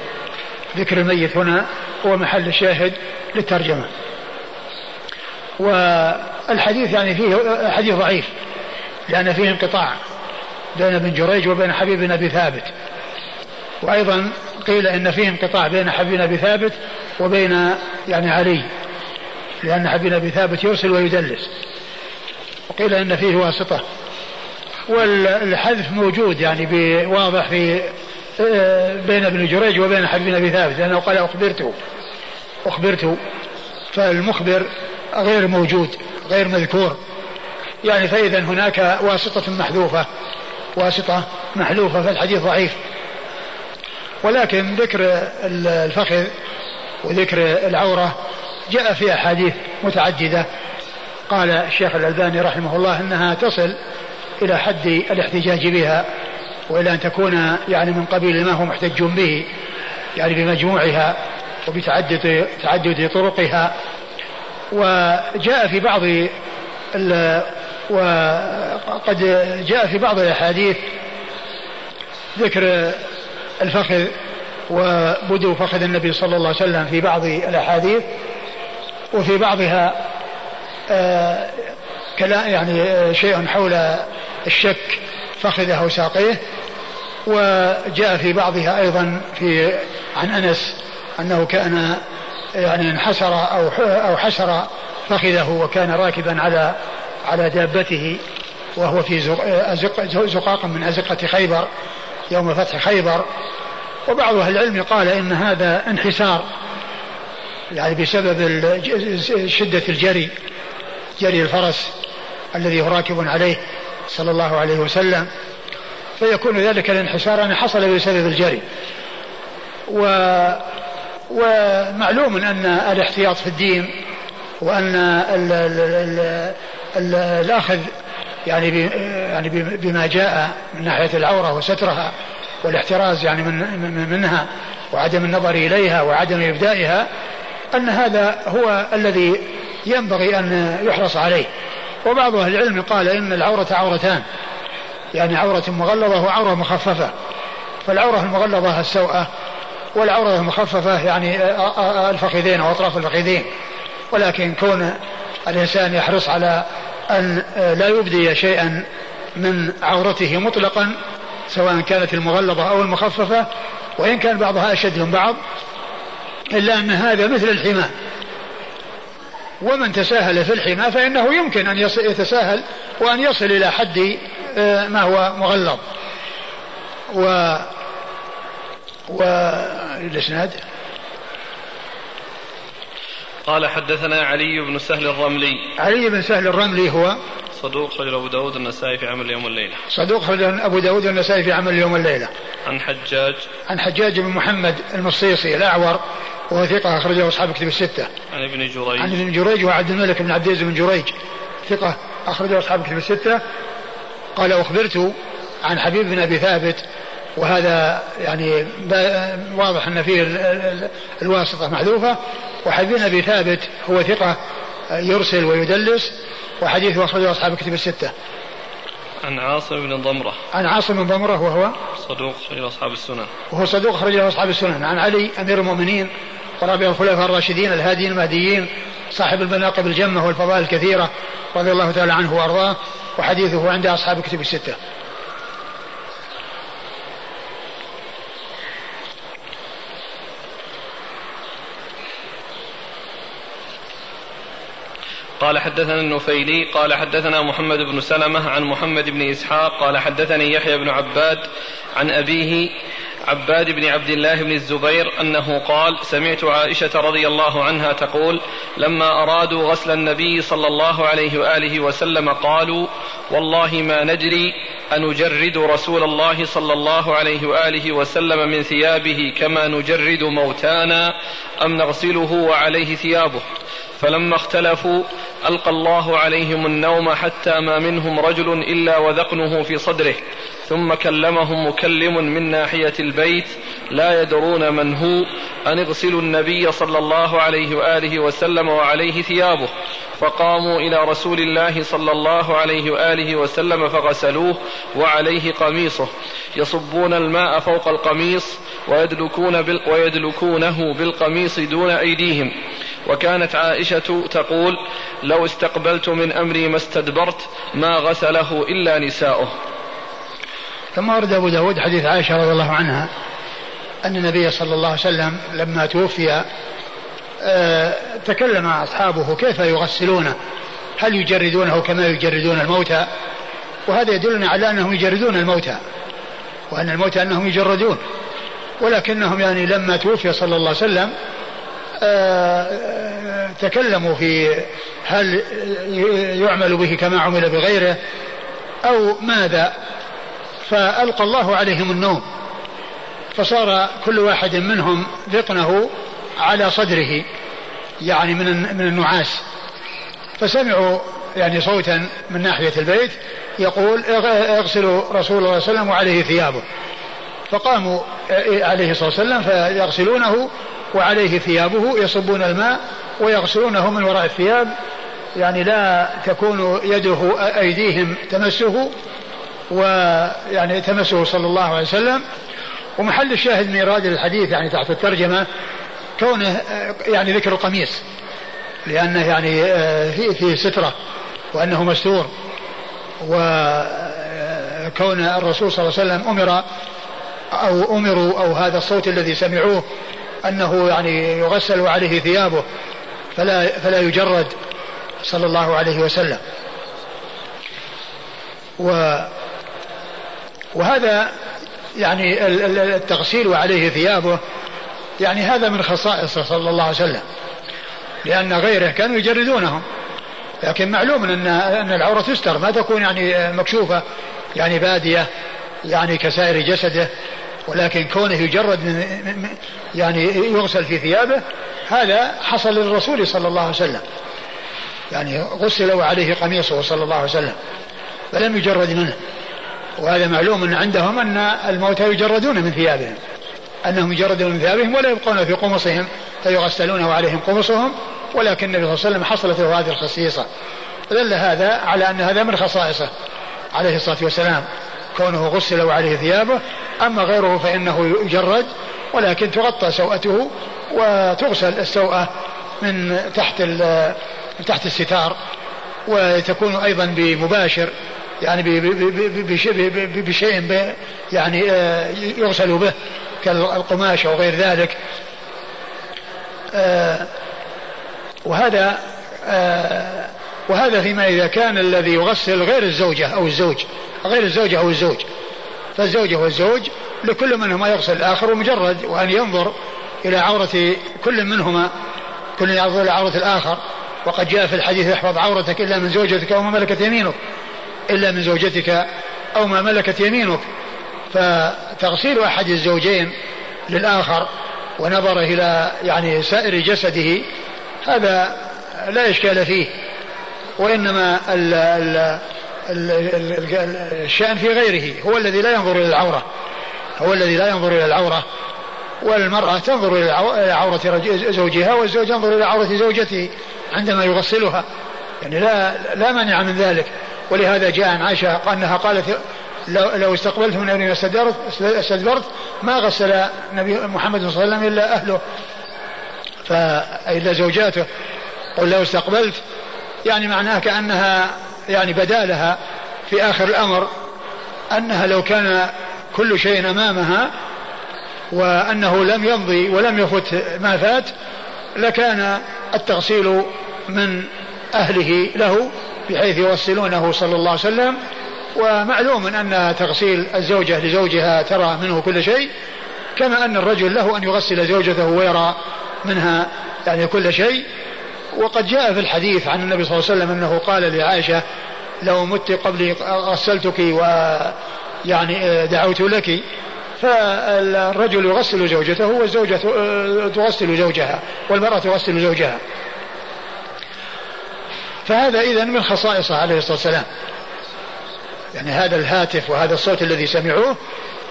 S1: ذكر الميت هنا هو محل الشاهد للترجمة. والحديث يعني فيه حديث ضعيف لأن فيه انقطاع بين ابن جريج وبين حبيب بن أبي ثابت. وأيضا قيل إن فيه انقطاع بين حبيب بن أبي ثابت وبين يعني علي لأن حبيب بن أبي ثابت يرسل ويدلس. وقيل إن فيه واسطة. والحذف موجود يعني واضح في بين ابن جريج وبين حبيب بن أبي ثابت لأنه قال اخبرت اخبرت فالمخبر غير موجود غير مذكور. يعني فإذا هناك واسطة محذوفة واسطة محذوفة فالحديث ضعيف. ولكن ذكر الفخذ وذكر العورة جاء في أحاديث متعددة. قال الشيخ الألباني رحمه الله أنها تصل إلى حد الاحتجاج بها وإلى أن تكون يعني من قبيل ما هو محتج به يعني بمجموعها وبتعدد تعدد طرقها. وجاء في بعض وقد جاء في بعض الأحاديث ذكر الفخذ وبدو فخذ النبي صلى الله عليه وسلم في بعض الأحاديث وفي بعضها آه كلام يعني شيء حول الشك فخذه أو ساقيه. وجاء في بعضها أيضا في عن أنس أنه كان يعني انحسر أو أو حسر فخذه وكان راكبا على على دابته وهو في زق زقاق من أزقة خيبر يوم فتح خيبر. وبعض أهل العلم قال إن هذا انحسار يعني بسبب شدة الجري جري الفرس الذي هو راكب عليه صلى الله عليه وسلم. فيكون ذلك الانحسار أن حصل بسبب الجري. و ومعلوم أن الاحتياط في الدين وأن ال ال ال ال الأخذ يعني يعني بما جاء من ناحية العورة وسترها والاحتراز يعني من منها وعدم النظر إليها وعدم إبدائها أن هذا هو الذي ينبغي أن يحرص عليه. وبعض أهل العلم قال إن العورة عورتان يعني عورة مغلظة وعورة مخففة. فالعورة المغلظة السوءة والعورة المخففة يعني الفخذين أو أطراف الفخذين ولكن كون الإنسان يحرص على أن لا يبدي شيئا من عورته مطلقا سواء كانت المغلظة أو المخففة وإن كان بعضها أشد من بعض إلا أن هذا مثل الحمى. ومن تساهل في الحمى فإنه يمكن أن يتساهل وأن يصل إلى حد آه، ما هو مغلظ. و والإسناد؟
S2: قال حدثنا علي بن سهل الرملي.
S1: علي بن سهل الرملي هو؟
S2: صدوق خرج أبو داود النسائي في عمل اليوم والليلة
S1: صدوق خرج أبو داود النسائي في عمل اليوم والليلة
S2: عن حجاج.
S1: عن حجاج بن محمد المصيصي الأعور وهو ثقة أخرجه أصحاب كتب الستة.
S2: عن ابن جريج.
S1: عن ابن جريج وعبد الملك بن عبد العزيز بن جريج ثقة أخرجه أصحاب كتب الستة. قال أخبرت عن حبيب بن أبي ثابت وهذا يعني واضح أن فيه الواسطة محذوفة. وحبيب بن أبي ثابت هو ثقة يرسل ويدلس. وحديثه أخرجه أصحاب الكتب الستة.
S2: عن عاصم بن ضمرة.
S1: عن عاصم بن ضمرة وهو؟
S2: صدوق خرج أصحاب السنن.
S1: وهو صدوق خرج أصحاب السنن. عن علي أمير المؤمنين ورابع الخلفاء الراشدين الهاديين المهديين صاحب المناقب الجمة والفضائل الكثيرة رضي الله تعالى عنه وأرضاه. وحديثه عند أصحاب الكتب الستة.
S2: قال حدثنا النفيلي قال حدثنا محمد بن سلمة عن محمد بن إسحاق قال حدثني يحيى بن عباد عن أبيه عباد بن عبد الله بن الزبير أنه قال سمعت عائشة رضي الله عنها تقول لما أرادوا غسل النبي صلى الله عليه وآله وسلم قالوا والله ما ندري أنجرد رسول الله صلى الله عليه وآله وسلم من ثيابه كما نجرد موتانا أم نغسله وعليه ثيابه. فلما اختلفوا ألقى الله عليهم النوم حتى ما منهم رجل إلا وذقنه في صدره ثم كلمهم مكلم من ناحية البيت لا يدرون من هو أن اغسلوا النبي صلى الله عليه وآله وسلم وعليه ثيابه. فقاموا إلى رسول الله صلى الله عليه وآله وسلم فغسلوه وعليه قميصه. يصبون الماء فوق القميص ويدلكون بال ويدلكونه بالقميص دون أيديهم. وكانت عائشة تقول لو استقبلت من أمري ما استدبرت ما غسله إلا نساؤه.
S1: ثم ورد أبو داود حديث عائشة رضي الله عنها أن النبي صلى الله عليه وسلم لما توفي آه، تكلم أصحابه كيف يغسلونه؟ هل يجردونه كما يجردون الموتى؟ وهذا يدلنا على أنهم يجردون الموتى وأن الموتى أنهم يجردون. ولكنهم يعني لما توفي صلى الله عليه وسلم آه، تكلموا في هل يعمل به كما عمل بغيره أو ماذا فألقى الله عليهم النوم. فصار كل واحد منهم ذقنه على صدره يعني من من النعاس. فسمعوا يعني صوتا من ناحية البيت يقول اغسلوا رسول الله صلى الله عليه وسلم وعليه ثيابه. فقاموا عليه الصلاة والسلام فيغسلونه وعليه ثيابه يصبون الماء ويغسلونه من وراء الثياب. يعني لا تكون يده أيديهم تمسه ويعني تمسه صلى الله عليه وسلم. ومحل الشاهد من إيراد الحديث يعني تحت الترجمة كونه يعني ذكر القميص لأنه يعني في في سترة وأنه مستور. وكون الرسول صلى الله عليه وسلم أمر أو أمروا أو هذا الصوت الذي سمعوه أنه يعني يغسل عليه ثيابه فلا فلا يجرد صلى الله عليه وسلم. و وهذا يعني التغسيل وعليه ثيابه يعني هذا من خصائصه صلى الله عليه وسلم لأن غيره كانوا يجردونهم. لكن معلوم أن أن العورة تستر ما تكون يعني مكشوفة يعني بادية يعني كسائر جسده. ولكن كونه يجرد من يعني يغسل في ثيابه هذا حصل للرسول صلى الله عليه وسلم. يعني غسل وعليه قميصه صلى الله عليه وسلم فلم يجرد منه. وهذا معلوم عندهم أن الموتى يجردون من ثيابهم. أنهم يجردون من ثيابهم ولا يبقون في قمصهم فيغسلون وعليهم قمصهم ولكن النبي صلى الله عليه وسلم حصلت له هذه الخصيصة. دل هذا على أن هذا من خصائصه عليه الصلاة والسلام. كونه غسل وعليه ثيابه أما غيره فإنه يجرد ولكن تغطى سوءته وتغسل السوءة من تحت من تحت الستار. وتكون أيضا بمباشر يعني بشيء يعني يغسل به كالقماش أو غير ذلك. آه، وهذا آه، وهذا فيما إذا كان الذي يغسل غير الزوجة أو الزوج. غير الزوجة أو الزوج. فالزوجة والزوج لكل منهما يغسل الآخر ومجرد وأن ينظر إلى عورة كل منهما كل ينظر إلى عورة الآخر. وقد جاء في الحديث احفظ عورتك إلا من زوجتك أو ما ملكت يمينك. إلا من زوجتك أو ما ملكت يمينك. فتغسيل أحد الزوجين للآخر ونظره إلى يعني سائر جسده هذا لا إشكال فيه. وإنما ال ال الشأن في غيره. هو الذي لا ينظر إلى العورة. هو الذي لا ينظر إلى العورة. والمرأة تنظر إلى عورة زوجها والزوج ينظر إلى عورة زوجته عندما يغسلها. يعني لا لا مانع من ذلك. ولهذا جاء عن عائشة أنها قالت لو, استقبلت من أمري استدبرت ما غسل نبي محمد صلى الله عليه وسلم إلا أهله. فإلا زوجاته قل لو استقبلت. يعني معناه كأنها يعني بدا لها في آخر الأمر أنها لو كان كل شيء أمامها وأنه لم يمضي ولم يفت ما فات لكان التغسيل من أهله له بحيث يوصلونه صلى الله عليه وسلم ومعلوم أن تغسيل الزوجة لزوجها ترى منه كل شيء كما أن الرجل له أن يغسل زوجته ويرى منها يعني كل شيء وقد جاء في الحديث عن النبي صلى الله عليه وسلم أنه قال لعائشة لو مت قبلي غسلتك ويعني دعوت لك. فالرجل يغسل زوجته والزوجة تغسل زوجها والمرأة تغسل زوجها. فهذا إذا من خصائصه عليه الصلاة والسلام. يعني هذا الهاتف وهذا الصوت الذي سمعوه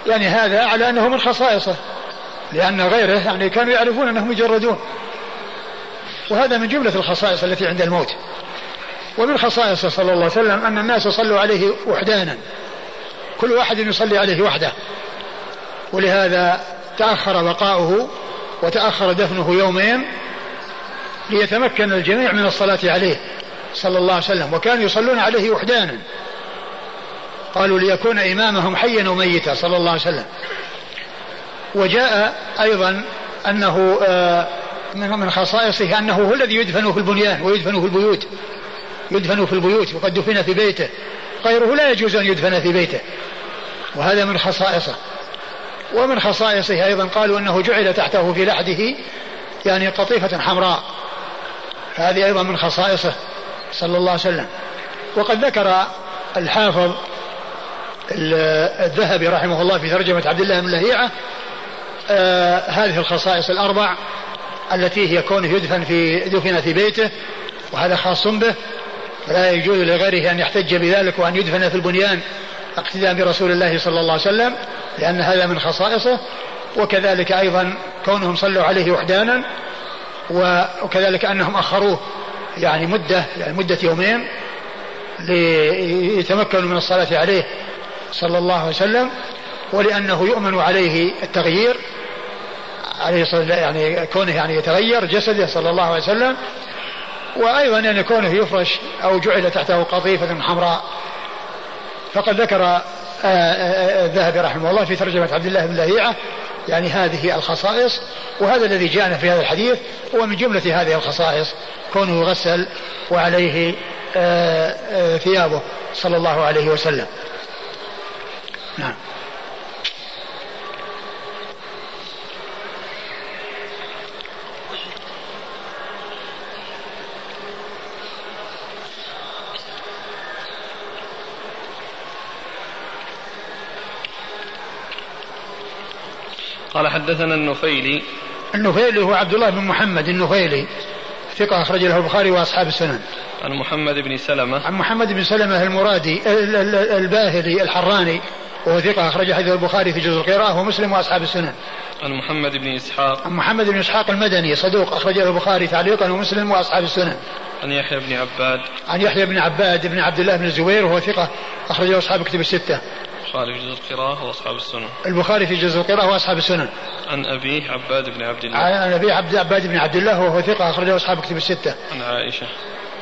S1: يعني هذا على أنه من خصائصه لأن غيره يعني كانوا يعرفون أنهم يجردون. وهذا من جملة الخصائص التي عند الموت. ومن خصائصه صلى الله عليه وسلم أن الناس صلوا عليه وحدانا. كل واحد يصلي عليه وحده. ولهذا تأخر بقاؤه وتأخر دفنه يومين ليتمكن الجميع من الصلاة عليه صلى الله عليه وسلم. وكانوا يصلون عليه وحدانا. قالوا ليكون إمامهم حيا وميتا صلى الله عليه وسلم. وجاء أيضا أنه آه، من خصائصه أنه هو الذي يدفن في البنيان ويدفن في البيوت. يدفن في البيوت وقد دفن في بيته. غيره لا يجوز أن يدفن في بيته. وهذا من خصائصه. ومن خصائصه أيضا قالوا أنه جعل تحته في لحده يعني قطيفة حمراء. هذه أيضا من خصائصه صلى الله عليه وسلم. وقد ذكر الحافظ الذهبي رحمه الله في ترجمة عبد الله بن لهيعة آه هذه الخصائص الأربع. التي هي كونه يدفن في دفن في بيته وهذا خاص به فلا يجوز لغيره أن يحتج بذلك وأن يدفن في البنيان اقتداء برسول الله صلى الله عليه وسلم لأن هذا من خصائصه وكذلك أيضا كونهم صلوا عليه وحدانا وكذلك أنهم أخروه يعني مدة يعني مدة يومين ليتمكنوا من الصلاة عليه صلى الله عليه وسلم ولأنه يؤمن عليه التغيير عليه الصلاة يعني كونه يعني يتغير جسده صلى الله عليه وسلم وأيضا يعني كونه يفرش أو جعل تحته قطيفة حمراء. فقد ذكر آه، آه، آه، الذهبي رحمه الله في ترجمة عبد الله بن لهيعة يعني هذه الخصائص وهذا الذي جاءنا في هذا الحديث هو من جملة هذه الخصائص كونه يغسل وعليه ثيابه صلى الله عليه وسلم. نعم.
S2: قال حدثنا النفيلي
S1: النفيلي هو عبد الله بن محمد النفيلي ثقة أخرج له البخاري وأصحاب السنن
S2: عن محمد بن سلمة
S1: عن محمد بن سلمة المرادي الباهلي الحراني وهو ثقة أخرج حديث البخاري في جزء القراءة ومسلم وأصحاب السنن.
S2: عن محمد بن إسحاق.
S1: عن محمد بن إسحاق المدني صدوق أخرج له البخاري تعليقا ومسلم وأصحاب السنن.
S2: عن يحيى بن عباد.
S1: عن يحيى بن عباد بن عبد الله بن الزبير وهو ثقة أخرج له أصحاب كتب الستة.
S2: البخاري في جزء القراءة وأصحاب السنن.
S1: البخاري في جزء القراءة وأصحاب السنن.
S2: عن أبيه عباد بن عبد الله.
S1: عن أبيه عبد عباد بن عبد الله وهو ثقة أخرجه أصحاب كتب الستة.
S2: عن عائشة.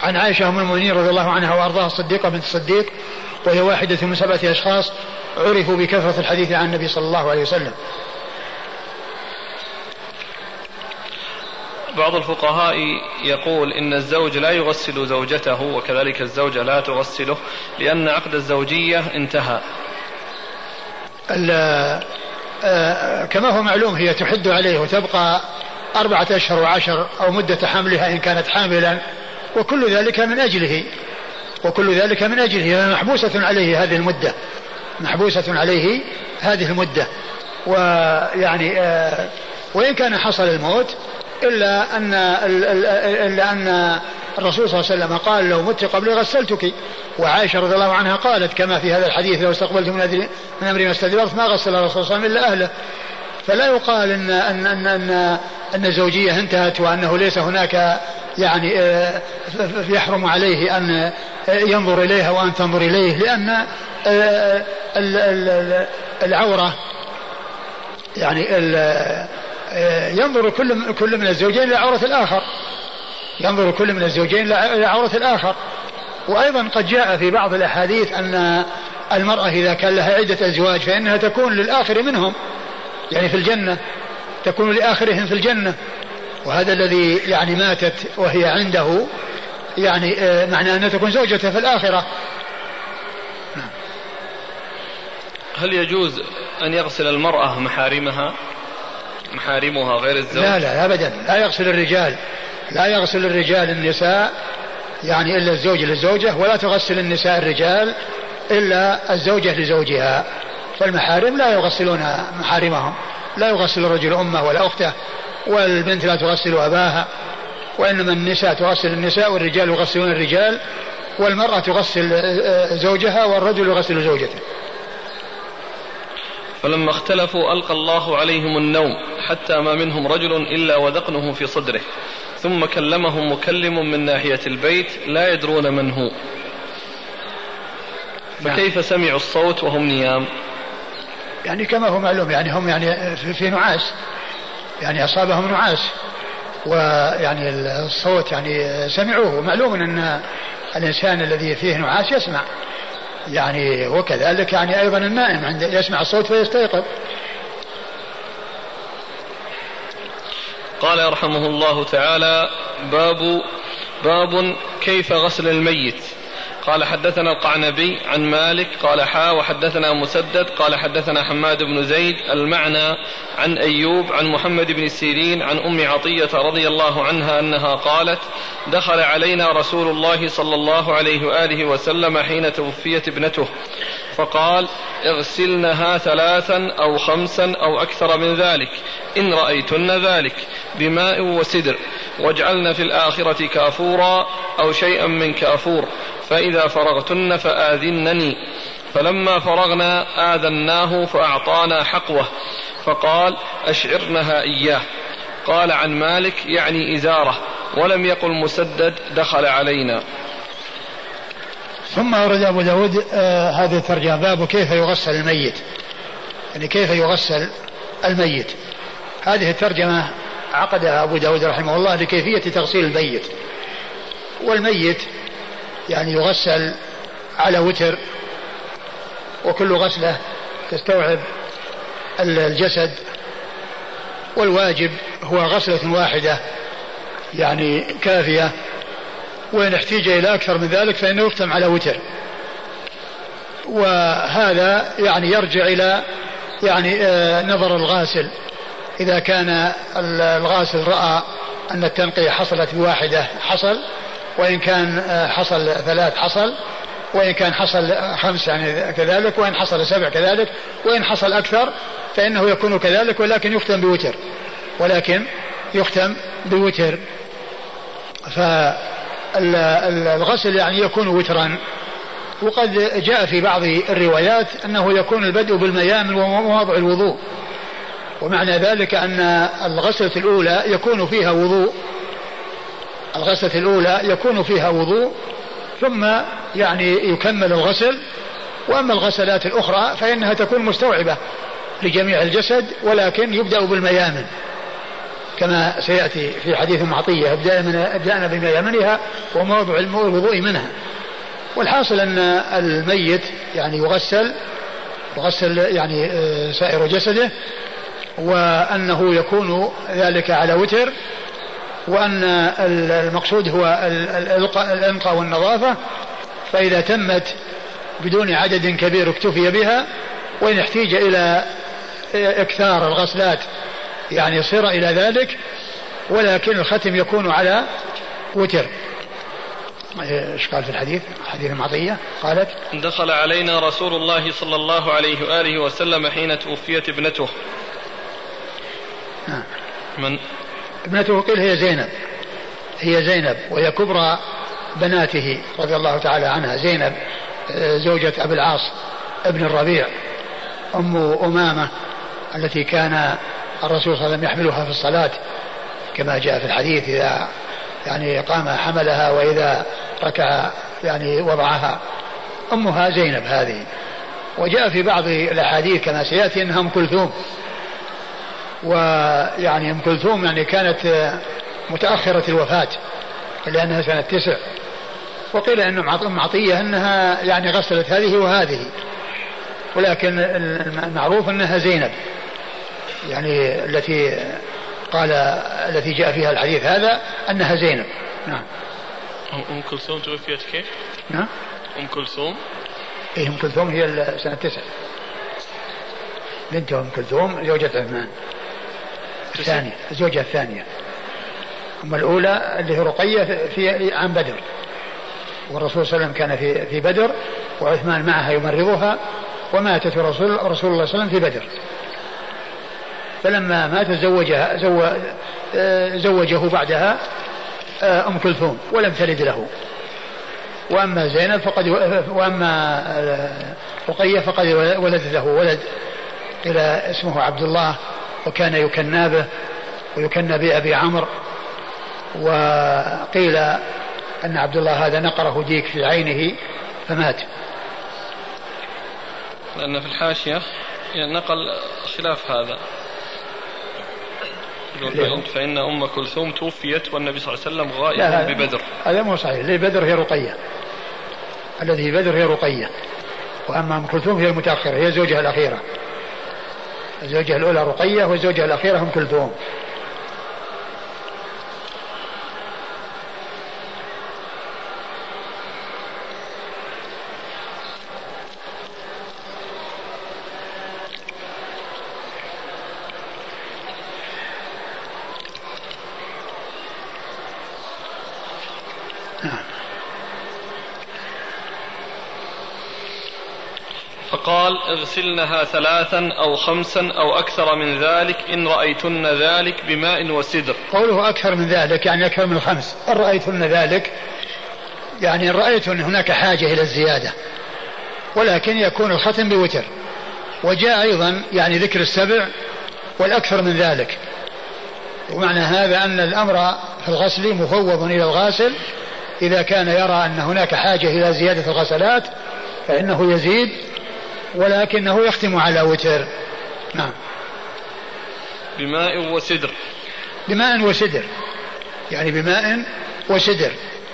S1: عن عائشة أم المؤمنين رضي الله عنها وأرضاها الصديقة بنت الصديق وهي واحدة من سبعة أشخاص عرفوا بكثرة الحديث عن النبي صلى الله عليه وسلم
S2: بعض الفقهاء يقول إن الزوج لا يغسل زوجته وكذلك الزوجة لا تغسله لأن عقد الزوجية انتهى
S1: كما هو معلوم هي تحد عليه وتبقى أربعة أشهر وعشر أو مدة حملها إن كانت حاملا وكل ذلك من أجله. وكل ذلك من أجله محبوسة عليه هذه المدة. محبوسة عليه هذه المدة. ويعني آه، وإن كان حصل الموت إلا أن إلا أن الرسول صلى الله عليه وسلم قال لو مت قبل غسلتك. وعائشة رضي الله عنها قالت كما في هذا الحديث لو استقبلت من من أمري ما استدبرت ما غسل الرسول صلى الله عليه وسلم إلا أهله. فلا يقال ان ان ان ان, أن الزوجية انتهت وأنه ليس هناك يعني آه، يحرم عليه أن ينظر إليها وأن تنظر إليه لأن آه، العورة يعني آه، ينظر كل كل من الزوجين إلى عورة الآخر. ينظر كل من الزوجين إلى عورة الآخر. وأيضا قد جاء في بعض الأحاديث أن المرأة إذا كان لها عدة أزواج فإنها تكون للآخر منهم. يعني في الجنة. تكون لآخرهم في الجنة. وهذا الذي يعني ماتت وهي عنده يعني آه، معنى أنها تكون زوجته في الآخرة.
S2: هل يجوز أن يغسل المرأة محارمها؟ محارمها غير الزوج؟
S1: لا لا أبدا. لا يغسل الرجال لا يغسل الرجال النساء يعني إلا الزوج للزوجة ولا تغسل النساء الرجال إلا الزوجة لزوجها. فالمحارم لا يغسلون محارمهم. لا يغسل الرجل أمه ولا أخته والبنت لا تغسل أباها وإنما النساء تغسل النساء والرجال يغسلون الرجال والمرأة تغسل زوجها والرجل يغسل زوجته.
S2: فلما اختلفوا ألقى الله عليهم النوم. حتى ما منهم رجل إلا وذقنه في صدره. ثم كلمهم مكلم من ناحية البيت لا يدرون من هو. نعم. فكيف سمعوا الصوت وهم نيام؟
S1: يعني كما هو معلوم يعني هم يعني في نعاس. يعني أصابهم نعاس. ويعني الصوت يعني سمعوه. معلوم أن الإنسان الذي فيه نعاس يسمع. يعني وكذلك يعني أيضا النائم عند يسمع الصوت فيستيقظ.
S2: قال يرحمه الله تعالى باب باب كيف غسل الميت. قال حدثنا القعنبي عن مالك قال حا وحدثنا مسدد قال حدثنا حماد بن زيد المعنى عن أيوب عن محمد بن سيرين عن أم عطية رضي الله عنها أنها قالت دخل علينا رسول الله صلى الله عليه وآله وسلم حين توفيت ابنته. فقال اغسلنها ثلاثا أو خمسا أو أكثر من ذلك. إن رأيتن ذلك. بماء وسدر. واجعلن في الآخرة كافورا أو شيئا من كافور. فإذا فرغتن فآذنني. فلما فرغنا آذناه فأعطانا حقوة. فقال أشعرنها إياه. قال عن مالك يعني إزارة. ولم يقل مسدد دخل علينا.
S1: ثم أورد أبو داود آه هذه الترجمة باب كيف يغسل الميت. يعني كيف يغسل الميت. هذه الترجمة عقدها أبو داود رحمه الله لكيفية تغسيل الميت. والميت يعني يغسل على وتر وكل غسلة تستوعب الجسد. والواجب هو غسلة واحدة يعني كافية. وإن احتيج إلى أكثر من ذلك فإنه يختم على وتر. وهذا يعني يرجع إلى يعني آه، نظر الغاسل. إذا كان الغاسل رأى أن التنقية حصلت بواحدة حصل. وإن كان آه، حصل ثلاث حصل. وإن كان حصل خمس يعني كذلك. وإن حصل سبع كذلك. وإن حصل أكثر فإنه يكون كذلك ولكن يختم بوتر. ولكن يختم بوتر. فالغسل يعني يكون وترا. وقد جاء في بعض الروايات أنه يكون البدء بالميامن ومواضع الوضوء. ومعنى ذلك أن الغسلة الأولى يكون فيها وضوء. الغسلة الأولى يكون فيها وضوء ثم يعني يكمل الغسل. وأما الغسلات الأخرى فإنها تكون مستوعبة لجميع الجسد ولكن يبدأ بالميامن. كما سيأتي في حديث معطية أبدأنا بميامنها وموضع الوضوء منها. والحاصل أن الميت يعني يغسل يغسل يعني آه، سائر جسده وأنه يكون ذلك على وتر وأن المقصود هو الإنقاء والنظافة. فإذا تمت بدون عدد كبير اكتفي بها وإن احتيج إلى إكثار الغسلات يعني صير إلى ذلك ولكن الختم يكون على وتر. إيش قال في الحديث؟ حديث المعطية قالت
S2: دخل علينا رسول الله صلى الله عليه وآله وسلم حين توفيت ابنته.
S1: نعم من؟ ابنته قيل هي زينب. هي زينب وهي كبرى بناته رضي الله تعالى عنها. زينب آه، زوجة أبي العاص ابن الربيع أم أمامة التي كان الرسول صلى الله عليه وسلم يحملها في الصلاة كما جاء في الحديث إذا يعني قام حملها وإذا ركع يعني وضعها. أمها زينب هذه. وجاء في بعض الأحاديث كما سيأتي أنها أم كلثوم. ويعني أم كلثوم يعني كانت متأخرة الوفاة لأنها سنة تسع. وقيل إن ام عطيه إنها يعني غسلت هذه وهذه. ولكن المعروف إنها زينب. يعني التي قال التي جاء فيها الحديث هذا أنها زينب. نعم.
S2: ام كلثوم توفيت كيف؟
S1: نعم.
S2: أم كلثوم؟
S1: إيه أم كلثوم هي سنة تسع بنت أم كلثوم زوجة عثمان. الثانية الزوجة الثانية. أما الأولى اللي هي رقية في عن بدر. والرسول صلى الله عليه وسلم كان في في بدر وعثمان معها يمرضها وماتت رسول رسول الله صلى الله عليه وسلم في بدر. فلما مات زوجها زوجه بعدها آه، أم كلثوم ولم تلد له. وأما زينب فقد وأما آه، رقية فقد ولدت له ولد إلى اسمه عبد الله وكان يكنى به ويكنى بأبي عمرو. وقيل أن عبد الله هذا نقره ديك في عينه فمات.
S2: لأن في الحاشية نقل خلاف هذا. يقول فإن أم كلثوم توفيت والنبي صلى الله عليه وسلم غائب ببدر.
S1: هذا مو صحيح. اللي بدر هي رقية؟ الذي في بدر هي رقية. وأما أم كلثوم هي المتأخرة هي زوجها الأخيرة. الزوجة الأولى رقية والزوجة الأخيرة أم كلثوم.
S2: قال اغسلنها ثلاثا أو خمسا أو أكثر من ذلك إن رأيتن ذلك بماء وسدر.
S1: قوله أكثر من ذلك يعني أكثر من الخمس إن رأيتن ذلك يعني إن رأيتن هناك حاجة إلى الزيادة ولكن يكون الختم بوتر. وجاء أيضا يعني ذكر السبع والأكثر من ذلك. ومعنى هذا أن الأمر في الغسل مفوض إلى الغاسل. إذا كان يرى أن هناك حاجة إلى زيادة الغسلات فإنه يزيد ولكنه يختم على وتر. نعم.
S2: بماء وسدر
S1: بماء وسدر يعني بماء وسدر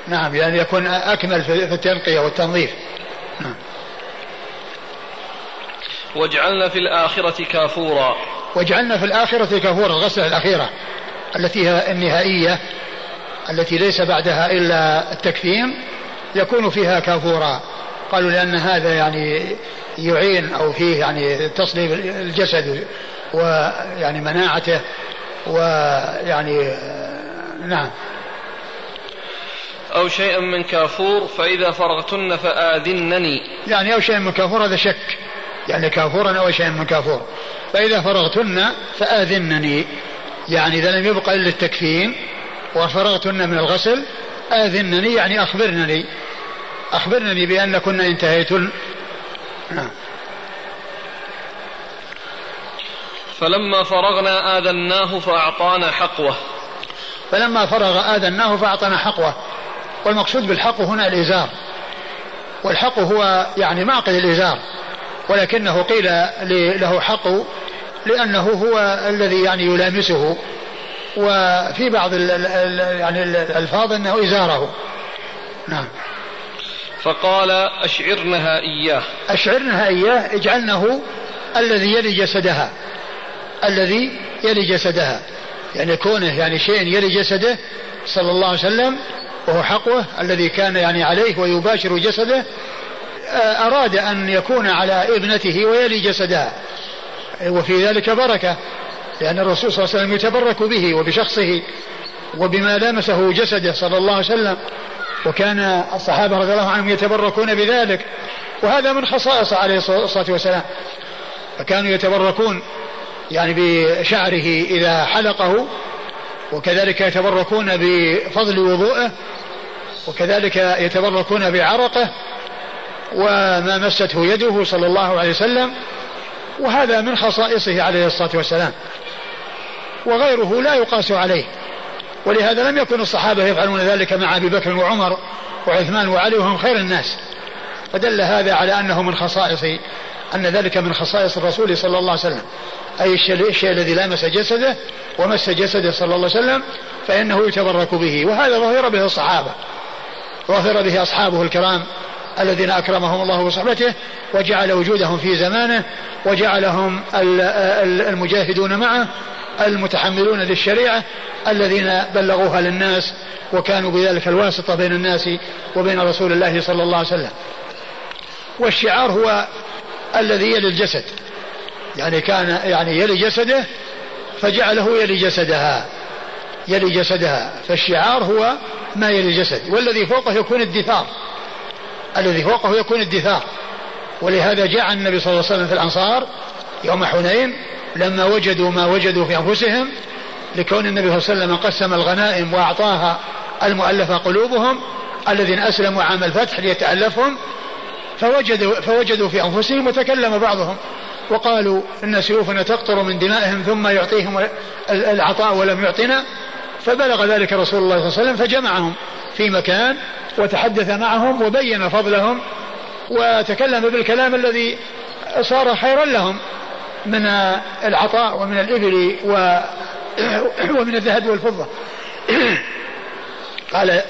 S1: نعم يعني يكون أكمل في التنقية والتنظيف. نعم.
S2: واجعلنا في الآخرة كافورا.
S1: واجعلنا في الآخرة كافورا الغسلة الأخيرة التي هي النهائية التي ليس بعدها إلا التكفيم يكون فيها كافورا. قالوا لأن هذا يعني يعين أو فيه يعني تصليب الجسد ويعني مناعته ويعني نعم.
S2: أو شيئا من كافور فإذا فرغتن فآذنني.
S1: يعني أو شيئا من كافور هذا شك. يعني كافورا أو شيئا من كافور. فإذا فرغتن فآذنني. يعني إذا لم يبقى إلا التكفين وفرغتن من الغسل آذنني يعني أخبرنني. أخبرنني بأن كنا انتهيتن. نعم (coughs)
S2: فلما فرغنا آذناه فأعطانا حقوة.
S1: فلما فرغ آذناه فأعطانا حقوة. والمقصود بالحق هنا الإزار. والحق هو يعني معقد الإزار. ولكنه قيل له حق لأنه هو الذي يعني يلامسه. وفي بعض ال ال يعني الألفاظ أنه إزاره. نعم.
S2: فقال أشعرنها إياه.
S1: أشعرنها إياه اجعلنه الذي يلي جسدها. الذي يلي جسدها. يعني كونه يعني شيء يلي جسده صلى الله عليه وسلم وهو حقوه الذي كان يعني عليه ويباشر جسده آه، أراد أن يكون على ابنته ويلي جسدها. وفي ذلك بركة لأن الرسول صلى الله عليه وسلم يتبرك به وبشخصه وبما لامسه جسده صلى الله عليه وسلم. وكان الصحابة رضي الله عنهم يتبركون بذلك. وهذا من خصائص عليه الصلاة والسلام. فكانوا يتبركون يعني بشعره إذا حلقه وكذلك يتبركون بفضل وضوءه وكذلك يتبركون بعرقه وما مسته يده صلى الله عليه وسلم. وهذا من خصائصه عليه الصلاة والسلام. وغيره لا يقاس عليه. ولهذا لم يكن الصحابة يفعلون ذلك مع أبي بكر وعمر وعثمان وعلي وهم خير الناس. فدل هذا على أنه من خصائص أن ذلك من خصائص الرسول صلى الله عليه وسلم. أي الشيء, الذي لامس جسده ومس جسده صلى الله عليه وسلم فإنه يتبرك به. وهذا ظهر به الصحابة. ظهر به أصحابه الكرام الذين أكرمهم الله بصحبته وجعل وجودهم في زمانه وجعلهم المجاهدون معه المتحملون للشريعة الذين بلغوها للناس وكانوا بذلك الواسطة بين الناس وبين رسول الله صلى الله عليه وسلم. والشعار هو الذي يلي الجسد. يعني كان يعني يلي جسده فجعله يلي جسدها. يلي جسدها. فالشعار هو ما يلي الجسد والذي فوقه يكون الدثار. الذي فوقه يكون الدثار. ولهذا جاء النبي صلى الله عليه وسلم في الأنصار يوم حنين لما وجدوا ما وجدوا في أنفسهم لكون النبي صلى الله عليه وسلم قسم الغنائم وأعطاها المؤلفة قلوبهم الذين أسلموا عام الفتح ليتألفهم فوجدوا, فوجدوا في أنفسهم وتكلم بعضهم وقالوا إن سيوفنا تقطر من دمائهم ثم يعطيهم العطاء ولم يعطنا فبلغ ذلك رسول الله صلى الله عليه وسلم فجمعهم في مكان وتحدث معهم وبين فضلهم وتكلم بالكلام الذي صار خيرا لهم. من العطاء ومن الإبل ومن الذهب والفضة. قال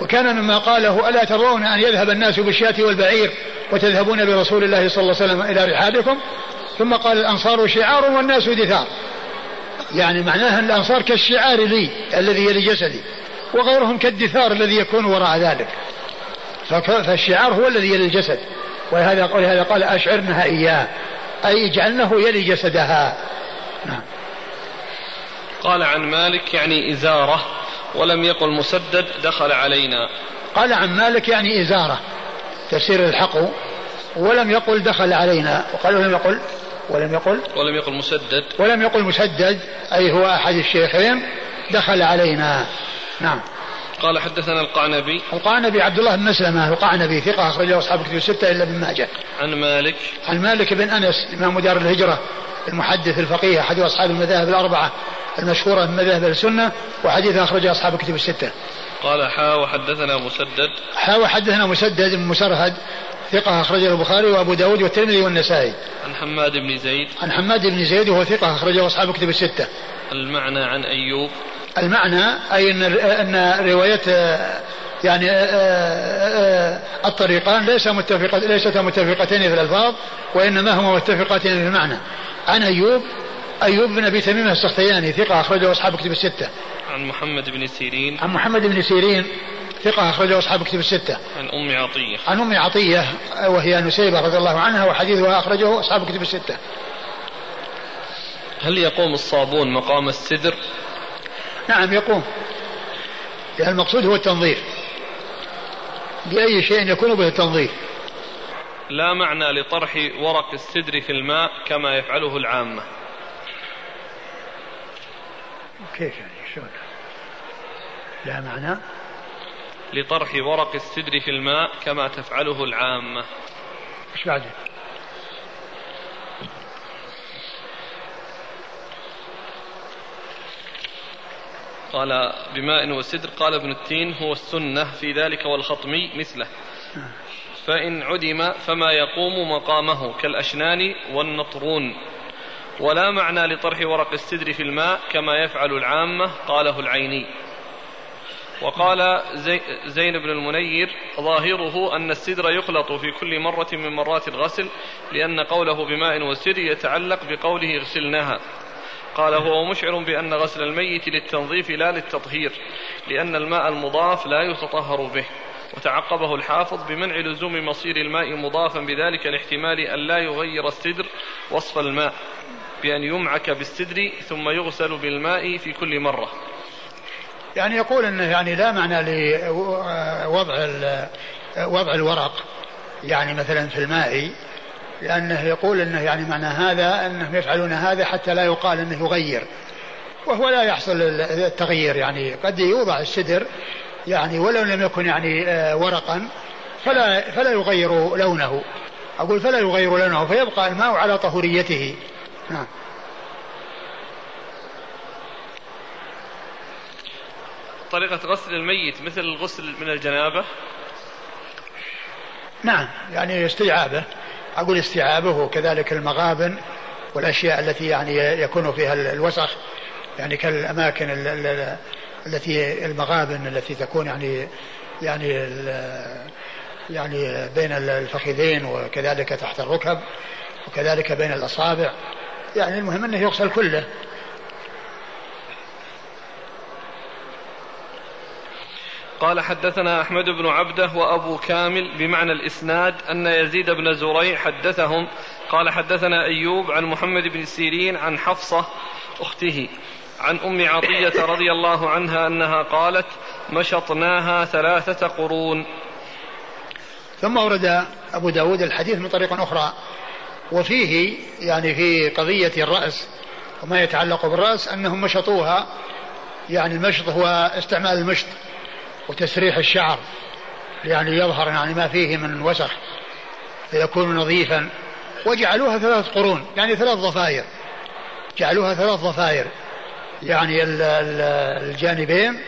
S1: وكان مما قاله ألا ترون أن يذهب الناس بالشاة والبعير وتذهبون برسول الله صلى الله عليه وسلم إلى رحابكم؟ ثم قال الأنصار شعار والناس دثار. يعني معناها أن الأنصار كالشعار لي الذي يلي جسدي وغيرهم كالدثار الذي يكون وراء ذلك. فالشعار هو الذي يلي الجسد. ولهذا قال أشعرنها إياه. أي اجعلنه يلي جسدها. نعم.
S2: قال عن مالك يعني إزارة ولم يقل مسدد دخل علينا.
S1: قال عن مالك يعني إزارة تفسير الحق ولم يقل دخل علينا. وقال ولم يقل ولم يقل.
S2: ولم يقل مسدد.
S1: ولم يقل مسدد أي هو أحد الشيخين دخل علينا. نعم.
S2: قال حدثنا القعنبي.
S1: القعنبي عبد الله بن مسلمة القعنبي ثقة أخرجه أصحاب كتب الستة إلا ابن ماجه.
S2: عن مالك.
S1: عن مالك بن أنس إمام دار الهجرة المحدث الفقيه أحد أصحاب المذاهب الأربعة المشهورة من مذاهب السنة وحديث أخرجه أصحاب كتب الستة.
S2: قال حا وحدثنا مسدد.
S1: حا وحدثنا مسدد بن مسرهد ثقة أخرجه البخاري وأبو داود والترمذي والنسائي.
S2: عن حماد بن زيد.
S1: عن حماد بن زيد وهو ثقة أخرجه أصحاب كتب الستة.
S2: المعنى عن أيوب.
S1: المعنى أي أن أن رواية يعني الطريقان ليس متفقة ليستا متفقتين في الألفاظ وإنما هما متفقتين في المعنى عن أيوب أيوب بن أبي تميم السختياني ثقة أخرجه أصحاب كتب الستة
S2: عن محمد بن سيرين
S1: عن محمد بن سيرين ثقة أخرجه أصحاب كتب الستة.
S2: عن أم عطية.
S1: عن أم عطية وهي نسيبة رضي الله عنها وحديثها أخرجه أصحاب كتب الستة.
S2: هل يقوم الصابون مقام السدر؟
S1: نعم يقوم. لأن المقصود هو التنظيف. بأي شيء يكون به التنظيف
S2: لا معنى لطرح ورق السدر في الماء كما يفعله العامة.
S1: كيف يعني؟ شلون؟ لا معنى.
S2: لطرح ورق السدر في الماء كما تفعله العامة.
S1: إيش بعده؟
S2: قال بماء وسدر. قال ابن التين هو السنة في ذلك والخطمي مثله. فإن عدم فما يقوم مقامه كالأشنان والنطرون. ولا معنى لطرح ورق السدر في الماء كما يفعل العامة قاله العيني. وقال زي زين بن المنير ظاهره أن السدر يخلط في كل مرة من مرات الغسل لأن قوله بماء وسدر يتعلق بقوله اغسلناها. قال هو مشعر بأن غسل الميت للتنظيف لا للتطهير لأن الماء المضاف لا يتطهر به. وتعقبه الحافظ بمنع لزوم مصير الماء مضافا بذلك لاحتمال أن لا يغير السدر وصف الماء بأن يمعك بالسدر ثم يغسل بالماء في كل مرة.
S1: يعني يقول إنه يعني لا معنى لوضع وضع الورق يعني مثلا في الماء لأنه يقول إنه يعني معنى هذا إنهم يفعلون هذا حتى لا يقال إنه يغير. وهو لا يحصل التغيير يعني. قد يوضع السدر يعني ولو لم يكن يعني آه، ورقا فلا فلا يغير لونه. أقول فلا يغير لونه فيبقى الماء على طهوريته. نعم.
S2: طريقة غسل الميت مثل الغسل من الجنابة؟
S1: نعم يعني استيعابه. أقول استيعابه وكذلك المغابن والأشياء التي يعني يكون فيها الوسخ يعني كالأماكن التي المغابن التي تكون يعني يعني يعني بين الفخذين وكذلك تحت الركب وكذلك بين الأصابع. يعني المهم أنه يغسل كله.
S2: قال حدثنا أحمد بن عبده وأبو كامل بمعنى الإسناد أن يزيد بن زريع حدثهم. قال حدثنا أيوب عن محمد بن سيرين عن حفصة أخته عن أم عطية رضي الله عنها أنها قالت مشطناها ثلاثة قرون.
S1: ثم ورد أبو داود الحديث من طريق أخرى وفيه يعني في قضية الرأس وما يتعلق بالرأس أنهم مشطوها يعني المشط هو استعمال المشط. وتسريح الشعر يعني يظهر يعني ما فيه من وسخ فيكون نظيفا. وجعلوها ثلاث قرون يعني ثلاث ضفائر جعلوها ثلاث ضفائر يعني الجانبين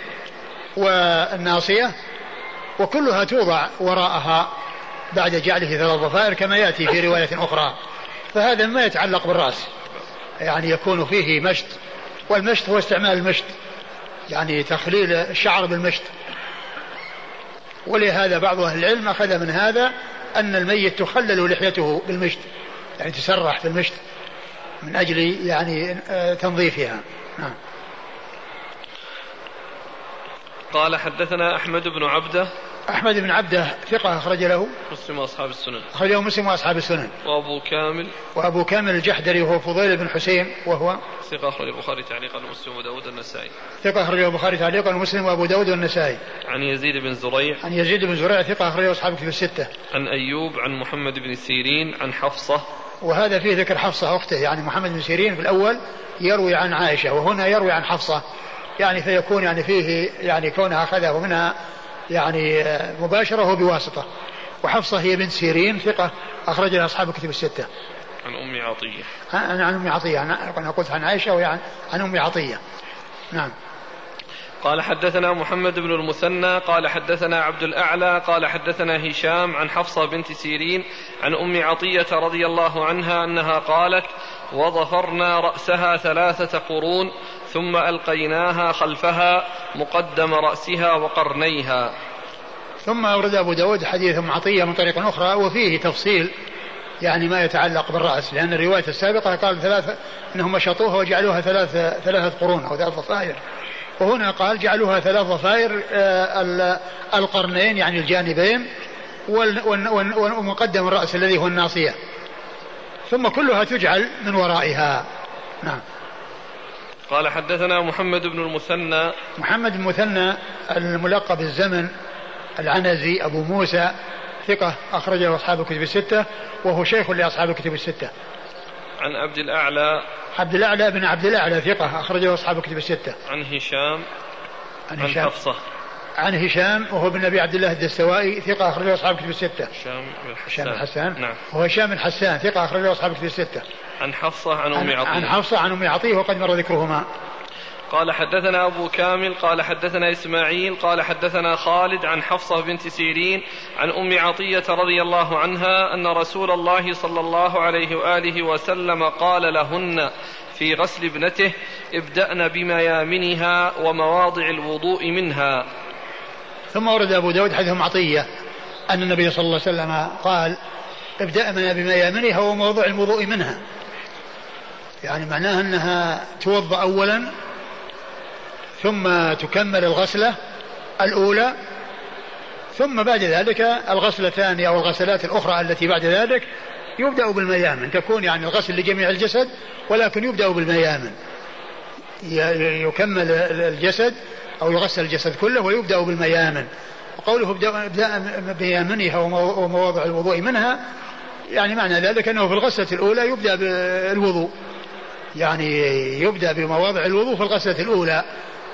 S1: والناصية وكلها توضع وراءها بعد جعله ثلاث ضفائر كما يأتي في رواية أخرى. فهذا ما يتعلق بالرأس يعني يكون فيه مشط. والمشط هو استعمال المشط يعني تخليل الشعر بالمشط. ولهذا بعض أهل العلم أخذ من هذا أن الميت تخلل لحيته بالمشط يعني تسرح في المشط من أجل يعني آه، تنظيفها. نعم.
S2: قال حدثنا أحمد بن عبدة
S1: أحمد بن عبده ثقة أخرج له.
S2: مسلم وأصحاب السنن.
S1: أخرجه مسلم وأصحاب السنن.
S2: وأبو كامل.
S1: وأبو كامل الجحدري وهو فضيل بن حسين وهو
S2: ثقة أخرج البخاري تعليقا ومسلم وداود النسائي
S1: ثقة أخرجه البخاري تعليقا ومسلم وأبو داود والنسائي.
S2: عن يزيد بن زريع.
S1: عن يزيد بن زريع ثقة أخرجه أصحاب كتب الستة.
S2: عن أيوب عن محمد بن سيرين عن حفصة.
S1: وهذا فيه ذكر حفصة أخته يعني محمد بن سيرين في الأول يروي عن عائشة وهنا يروي عن حفصة. يعني فيكون يعني فيه يعني كونها أخذه منها يعني مباشرة وبواسطة وحفصة هي بنت سيرين ثقة أخرج لها أصحاب الكتب الستة.
S2: عن أم عطية.
S1: عن, عن أم عطية أنا قلت عن عائشة وهي عن, عن أم عطية. نعم.
S2: قال حدثنا محمد بن المثنى قال حدثنا عبد الأعلى قال حدثنا هشام عن حفصة بنت سيرين عن أم عطية رضي الله عنها أنها قالت وظفرنا رأسها ثلاثة قرون ثم ألقيناها خلفها مقدم رأسها وقرنيها.
S1: ثم أورد أبو داود حديث أم عطية من طريق أخرى وفيه تفصيل يعني ما يتعلق بالرأس لأن الرواية السابقة قال ثلاثة أنهم شطوها وجعلوها ثلاثة ثلاثة قرون أو ثلاث ضفائر وهنا قال جعلوها ثلاث ضفائر آه، القرنين يعني الجانبين ومقدم الرأس الذي هو الناصية. ثم كلها تجعل من ورائها. نعم.
S2: قال حدثنا محمد بن المثنى.
S1: محمد بن المثنى الملقب الزمن العنزي أبو موسى ثقة أخرجه أصحاب الكتب الستة وهو شيخ لأصحاب الكتب الستة.
S2: عن عبد الأعلى.
S1: عبد الأعلى بن عبد الأعلى ثقة أخرجه أصحاب الكتب الستة.
S2: عن هشام.
S1: عن,
S2: عن
S1: هشام.
S2: حفصة.
S1: عن هشام وهو بن أبي عبد الله الدستوائي ثقة أخرجه أصحاب الكتب الستة.
S2: هشام بن
S1: هشام بن حسان.
S2: نعم.
S1: وهو هشام بن حسان ثقة أخرجه أصحاب الكتب الستة.
S2: عن حفصة عن أم
S1: عن,
S2: عطية
S1: عن حفصة عن أم عطية وقد مر ذكرهما.
S2: قال حدثنا أبو كامل قال حدثنا إسماعيل قال حدثنا خالد عن حفصة بنت سيرين عن أم عطية رضي الله عنها أن رسول الله صلى الله عليه وآله وسلم قال لهن في غسل ابنته ابدأن بميامنها ومواضع الوضوء منها.
S1: ثم ورد أبو داود حديث أم عطية أن النبي صلى الله عليه وسلم قال ابدأ من بميامنها وموضوع الوضوء منها. يعني معناها أنها توضأ أولا ثم تكمل الغسلة الأولى ثم بعد ذلك الغسلة الثانية أو الغسلات الأخرى التي بعد ذلك يبدأ بالميامن تكون يعني الغسل لجميع الجسد ولكن يبدأ بالميامن يكمل الجسد أو يغسل الجسد كله ويبدأ بالميامن. وقوله ابدأ بيامنها ومواضع الوضوء منها يعني معنى ذلك أنه في الغسلة الأولى يبدأ بالوضوء. يعني يبدأ بمواضع الوضوء في الغسلة الأولى.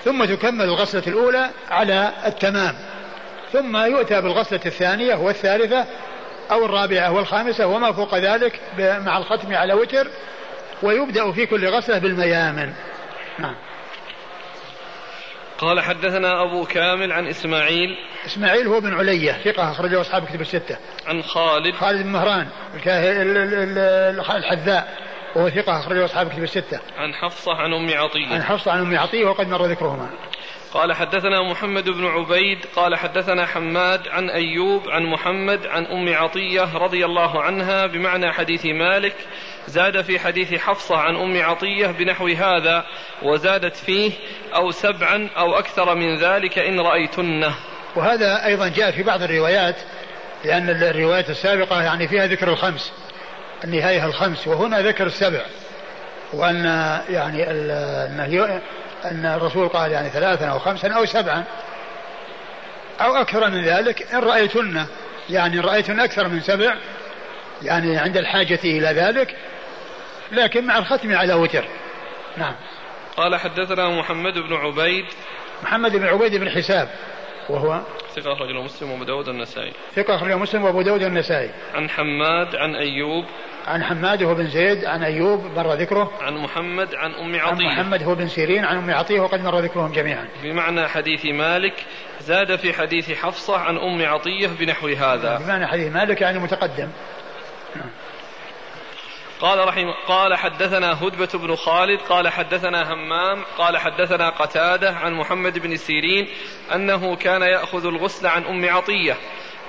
S1: ثم تكمل الغسلة الأولى على التمام. ثم يؤتى بالغسلة الثانية والثالثة أو الرابعة والخامسة وما فوق ذلك مع الختم على وتر. ويبدأ في كل غسلة بالميامن. نعم.
S2: قال حدثنا أبو كامل عن إسماعيل
S1: إسماعيل هو بن علية ثقة أخرجه أصحاب كتب الستة.
S2: عن خالد
S1: خالد بن مهران الحذاء وهو ثقة أخرجه أصحاب كتب الستة.
S2: عن حفصة عن أم عطية.
S1: عن حفصة عن أم عطية وقد مر ذكرهما.
S2: قال حدثنا محمد بن عبيد قال حدثنا حماد عن أيوب عن محمد عن أم عطية رضي الله عنها بمعنى حديث مالك زاد في حديث حفصة عن أم عطية بنحو هذا وزادت فيه أو سبعا أو أكثر من ذلك إن رأيتنه.
S1: وهذا أيضا جاء في بعض الروايات لأن الروايات السابقة يعني فيها ذكر الخمس النهاية الخمس وهنا ذكر السبع. وأن يعني أن الرسول قال يعني ثلاثا أو خمسا أو سبعا أو أكثر من ذلك إن رأيتن يعني إن رأيتن أكثر من سبع يعني عند الحاجة إلى ذلك لكن مع الختم على وتر. نعم.
S2: قال حدثنا محمد بن عبيد.
S1: محمد بن عبيد بن حساب وهو
S2: ثقة أخرجه مسلم وأبو داود النسائي
S1: ثقة أخرجه مسلم وأبو داود النسائي
S2: عن حماد عن أيوب.
S1: عن حماد هو بن زيد عن أيوب مر ذكره.
S2: عن محمد عن أم عطية.
S1: عن محمد هو بن سيرين عن أم عطية وقد مر ذكرهم جميعا.
S2: بمعنى حديث مالك زاد في حديث حفصة عن أم عطية بنحو هذا.
S1: بمعنى حديث مالك يعني متقدم.
S2: قال رحمه قال حدثنا هدبة بن خالد قال حدثنا همام قال حدثنا قتادة عن محمد بن سيرين أنه كان يأخذ الغسل عن أم عطية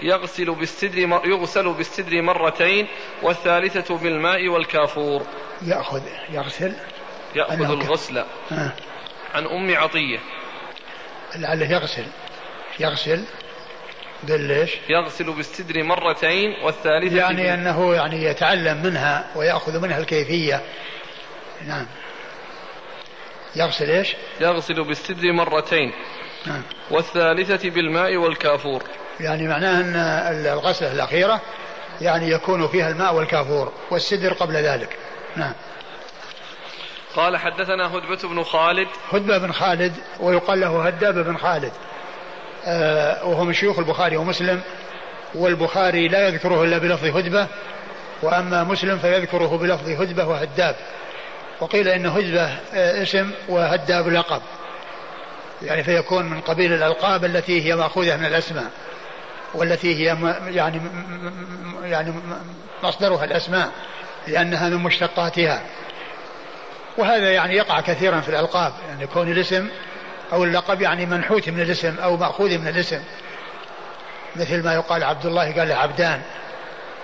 S2: يغسل بالسدر يغسل بالسدر مرتين والثالثة بالماء والكافور.
S1: يأخذ يغسل؟
S2: يأخذ الغسل
S1: آه.
S2: عن أم عطية.
S1: لعله يغسل يغسل بالليش
S2: يغسل بالسدر مرتين والثالثة
S1: يعني أنه يعني يتعلم منها ويأخذ منها الكيفية. نعم. يغسل إيش؟
S2: يغسل بالسدر مرتين
S1: نعم.
S2: والثالثة بالماء والكافور.
S1: يعني معناه أن الغسلة الأخيرة يعني يكون فيها الماء والكافور والسدر قبل ذلك. نعم.
S2: قال حدثنا هدبة بن خالد.
S1: هدبة بن خالد ويقال له هداب بن خالد. وهو من شيوخ البخاري ومسلم والبخاري لا يذكره إلا بلفظ هدبة وأما مسلم فيذكره بلفظ هدبة وهداب. وقيل إن هدبة آه اسم وهداب لقب. يعني فيكون من قبيل الألقاب التي هي مأخوذة من الأسماء والتي هي يعني يعني مصدرها الأسماء لأنها من مشتقاتها. وهذا يعني يقع كثيرا في الألقاب يعني يكون الاسم أو اللقب يعني منحوت من الاسم أو مأخوذ من الاسم. مثل ما يقال عبد الله قال عبدان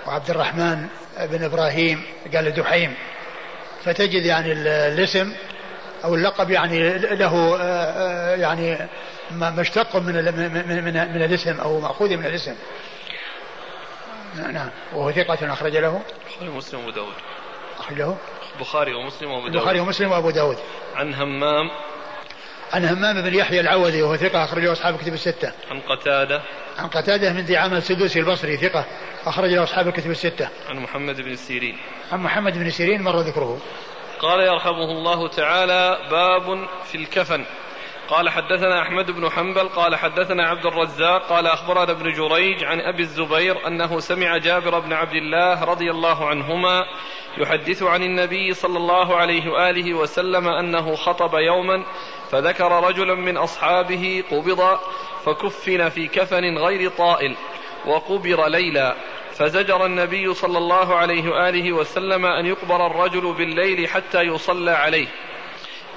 S1: وعبد الرحمن بن إبراهيم قال دحيم. فتجد يعني الاسم أو اللقب يعني له يعني مشتق من من من, من الاسم أو مأخوذ من الاسم. نعم وهو ثقة أخرج له.
S2: البخاري ومسلم وأبو داود.
S1: أخرجه.
S2: البخاري ومسلم وأبو داود.
S1: البخاري ومسلم وأبو داود.
S2: عن همام
S1: عن همام بن يحيى العوذي وهو ثقة أخرجه أصحاب كتب الستة.
S2: عن قتادة.
S1: عن قتادة من دعامة السدوسي البصري ثقة أخرج له أصحاب الكتب الستة.
S2: عن محمد بن سيرين.
S1: عن محمد بن سيرين مر ذكره.
S2: قال يرحمه الله تعالى باب في الكفن. قال حدثنا أحمد بن حنبل قال حدثنا عبد الرزاق قال أخبرنا ابن جريج عن أبي الزبير أنه سمع جابر بن عبد الله رضي الله عنهما يحدث عن النبي صلى الله عليه وآله وسلم أنه خطب يوما فذكر رجلا من أصحابه قبض فكفن في كفن غير طائل وقبر ليلا. فزجر النبي صلى الله عليه وآله وسلم أن يقبر الرجل بالليل حتى يصلى عليه.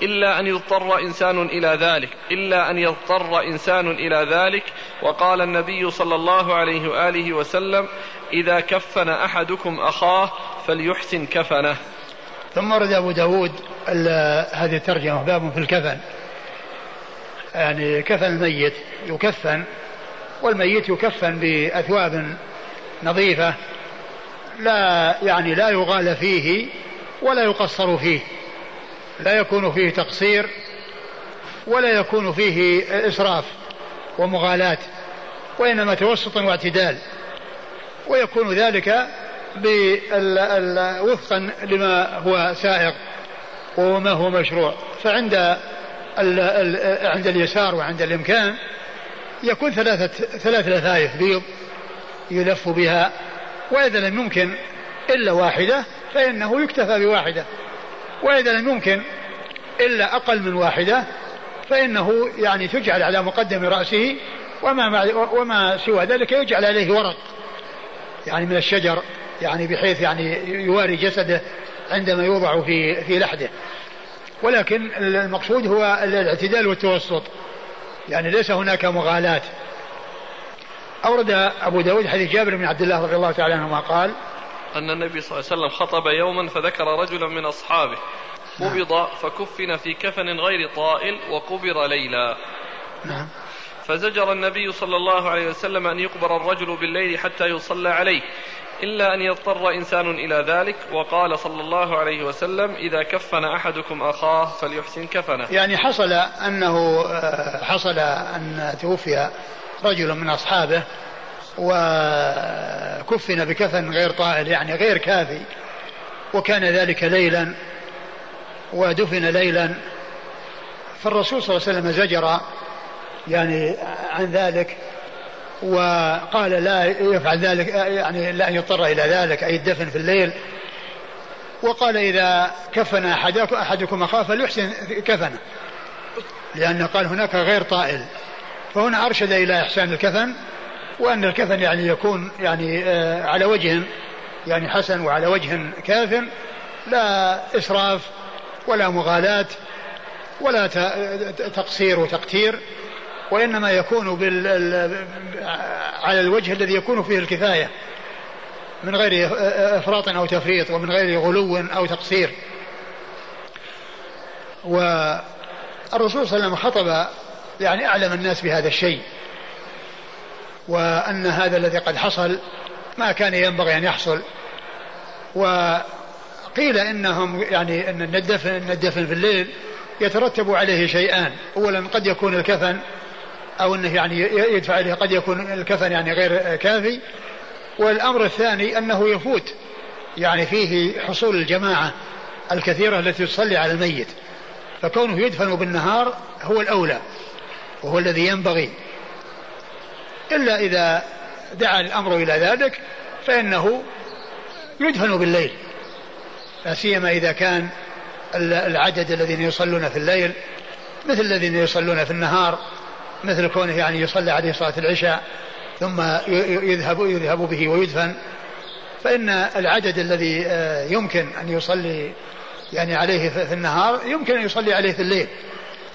S2: إلا أن يضطر إنسان إلى ذلك إلا أن يضطر إنسان إلى ذلك. وقال النبي صلى الله عليه وآله وسلم إذا كفن أحدكم أخاه فليحسن كفنه.
S1: ثم ورد أبو داود هذه الترجمة باب في الكفن. يعني كفن الميت يكفن والميت يكفن بأثواب نظيفة لا يعني لا يغال فيه ولا يقصر فيه. لا يكون فيه تقصير ولا يكون فيه إسراف ومغالاة وإنما توسط واعتدال. ويكون ذلك وفقا لما هو سائق وما هو مشروع. فعند عند اليسار وعند الإمكان يكون ثلاثة ثلاث لثايف بيض يلف بها وإذا لم يمكن إلا واحدة فإنه يكتفى بواحدة. وإذا لم يمكن إلا أقل من واحدة فإنه يعني تجعل على مقدم رأسه وما وما سوى ذلك يجعل عليه ورق يعني من الشجر يعني بحيث يعني يواري جسده عندما يوضع في في لحده. ولكن المقصود هو الاعتدال والتوسط يعني ليس هناك مغالاة. أورد أبو داود حديث جابر بن عبد الله رضي الله تعالى عنهما قال
S2: أن النبي صلى الله عليه وسلم خطب يوما فذكر رجلا من أصحابه. قبض فكفن في كفن غير طائل وقبر ليلا.
S1: نعم.
S2: فزجر النبي صلى الله عليه وسلم أن يقبر الرجل بالليل حتى يصلى عليه إلا أن يضطر إنسان إلى ذلك وقال صلى الله عليه وسلم إذا كفن أحدكم أخاه فليحسن كفنه.
S1: يعني حصل أنه آه، حصل أن توفي رجل من أصحابه وكفن بكفن غير طائل يعني غير كافي. وكان ذلك ليلا ودفن ليلا. فالرسول صلى الله عليه وسلم زجر يعني عن ذلك وقال لا يفعل ذلك يعني لا يضطر إلى ذلك أي الدفن في الليل. وقال إذا كفن احدكم أحدكم أخاه فليحسن كفنه لأنه قال هناك غير طائل. فهنا أرشد إلى إحسان الكفن وأن الكفن يعني يكون يعني آه، على وجه يعني حسن وعلى وجه كاف لا إسراف ولا مغالاة ولا تقصير وتقتير وإنما يكون بال على الوجه الذي يكون فيه الكفاية من غير إفراط أو تفريط ومن غير غلو أو تقصير. والرسول صلى الله عليه وسلم خطب يعني أعلم الناس بهذا الشيء. وأن هذا الذي قد حصل ما كان ينبغي أن يحصل. وقيل إنهم يعني أن الدفن, الدفن في الليل يترتب عليه شيئان. أولا قد يكون الكفن أو أنه يعني يدفع إليه قد يكون الكفن يعني غير كافي. والأمر الثاني أنه يفوت يعني فيه حصول الجماعة الكثيرة التي تصلي على الميت. فكونه يدفن بالنهار هو الأولى وهو الذي ينبغي. إلا إذا دعا الأمر إلى ذلك فإنه يدفن بالليل. لا سيما إذا كان العدد الذين يصلون في الليل مثل الذين يصلون في النهار مثل كونه يعني يصلى عليه صلاة العشاء ثم يذهب يذهب به ويدفن. فإن العدد الذي آه، يمكن أن يصلي يعني عليه في النهار يمكن أن يصلي عليه في الليل.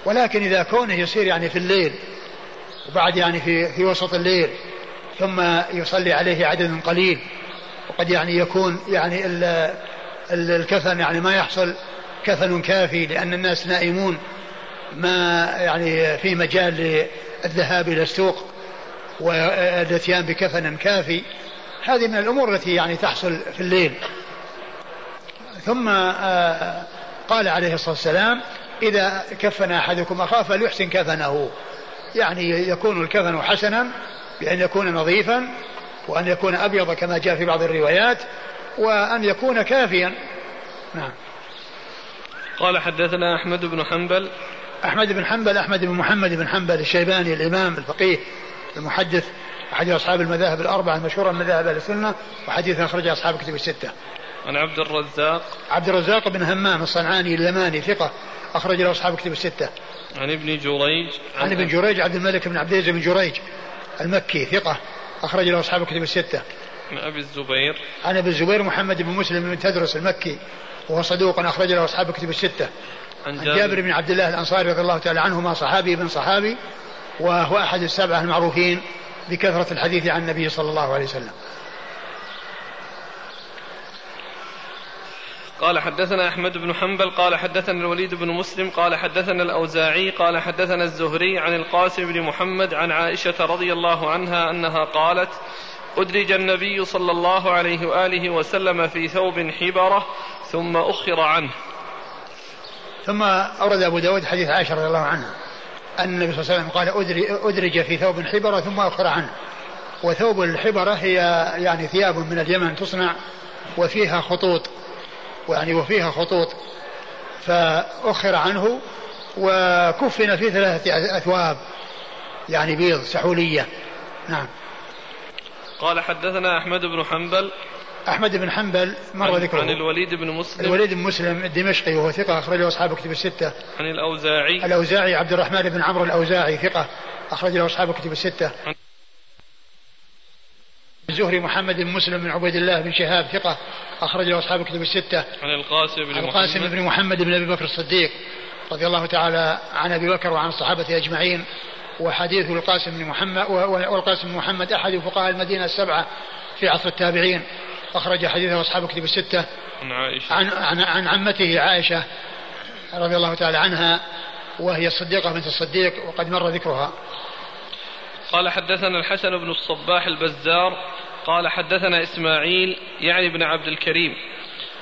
S1: ولكن إذا كونه يصير يعني في الليل وبعد يعني في في وسط الليل ثم يصلي عليه عدد قليل وقد يعني يكون يعني الكفن يعني ما يحصل كفن كافي لأن الناس نائمون ما يعني في مجال للذهاب إلى السوق والاتيان بكفن كافي. هذه من الأمور التي يعني تحصل في الليل. ثم آه، قال عليه الصلاة والسلام إذا كفن أحدكم أخاه فليحسن كفنه. يعني يكون الكفن حسنا بأن يكون نظيفا وأن يكون أبيض كما جاء في بعض الروايات وأن يكون كافيا نعم
S2: قال حدثنا أحمد بن حنبل
S1: أحمد بن حنبل أحمد بن محمد بن حنبل الشيباني الإمام الفقيه المحدث أحد أصحاب المذاهب الأربعة المشهورة من مذاهب أهل السنة وحديث أخرج أصحاب كتب الستة.
S2: عن عبد الرزاق
S1: عبد الرزاق بن همام الصنعاني اليماني ثقة أخرج له أصحاب كتب الستة.
S2: عن ابن جريج
S1: عن, عن ابن جريج عبد الملك بن عبد العزيز بن جريج المكي ثقة أخرج له أصحاب كتب الستة.
S2: عن أبي الزبير
S1: عن أبي الزبير محمد بن مسلم بن تدرس المكي وهو صدوق أخرج له أصحاب كتب الستة. عن جابر, جابر بن عبد الله الأنصاري رضي الله تعالى عنهما صحابي بن صحابي وهو أحد السبعة المعروفين بكثرة الحديث عن النبي صلى الله عليه وسلم
S2: قال حدثنا أحمد بن حنبل قال حدثنا الوليد بن مسلم قال حدثنا الأوزاعي قال حدثنا الزهري عن القاسم بن محمد عن عائشة رضي الله عنها أنها قالت أدرج النبي صلى الله عليه وآله وسلم في ثوب حبرة ثم أخر عنه.
S1: ثم أورد أبو داود حديث عائشة رضي الله عنها أن النبي صلى الله عليه وسلم قال أدرج في ثوب حبرة ثم أخر عنه. وثوب الحبرة هي يعني ثياب من اليمن تصنع وفيها خطوط. يعني وفيها خطوط فأخر عنه وكفن في ثلاثة أثواب يعني بيض سحولية. نعم.
S2: قال حدثنا أحمد بن حنبل.
S1: أحمد بن حنبل مر ذكره.
S2: عن الوليد بن مسلم.
S1: الوليد بن مسلم الدمشقي وهو ثقة أخرجه أصحاب كتب الستة.
S2: عن الأوزاعي.
S1: الأوزاعي عبد الرحمن بن عمرو الأوزاعي ثقة أخرج له أصحاب كتب الستة. عن الزهري محمد بن مسلم بن عبيد الله بن شهاب ثقة أخرج له أصحاب كتب الستة.
S2: عن القاسم بن
S1: عن القاسم محمد. بن محمد بن أبي بكر الصديق رضي الله تعالى عن أبي بكر وعن الصحابة أجمعين. وحديث القاسم بن محمد والقاسم بن محمد أحد فقهاء المدينة السبعة في عصر التابعين. أخرج حديثه أصحاب كتب الستة.
S2: عن عائشة.
S1: عن, عن, عن عمته عائشة رضي الله تعالى عنها وهي الصديقة بنت الصديق وقد مر ذكرها.
S2: قال حدثنا الحسن بن الصباح البزار قال حدثنا إسماعيل يعني بن عبد الكريم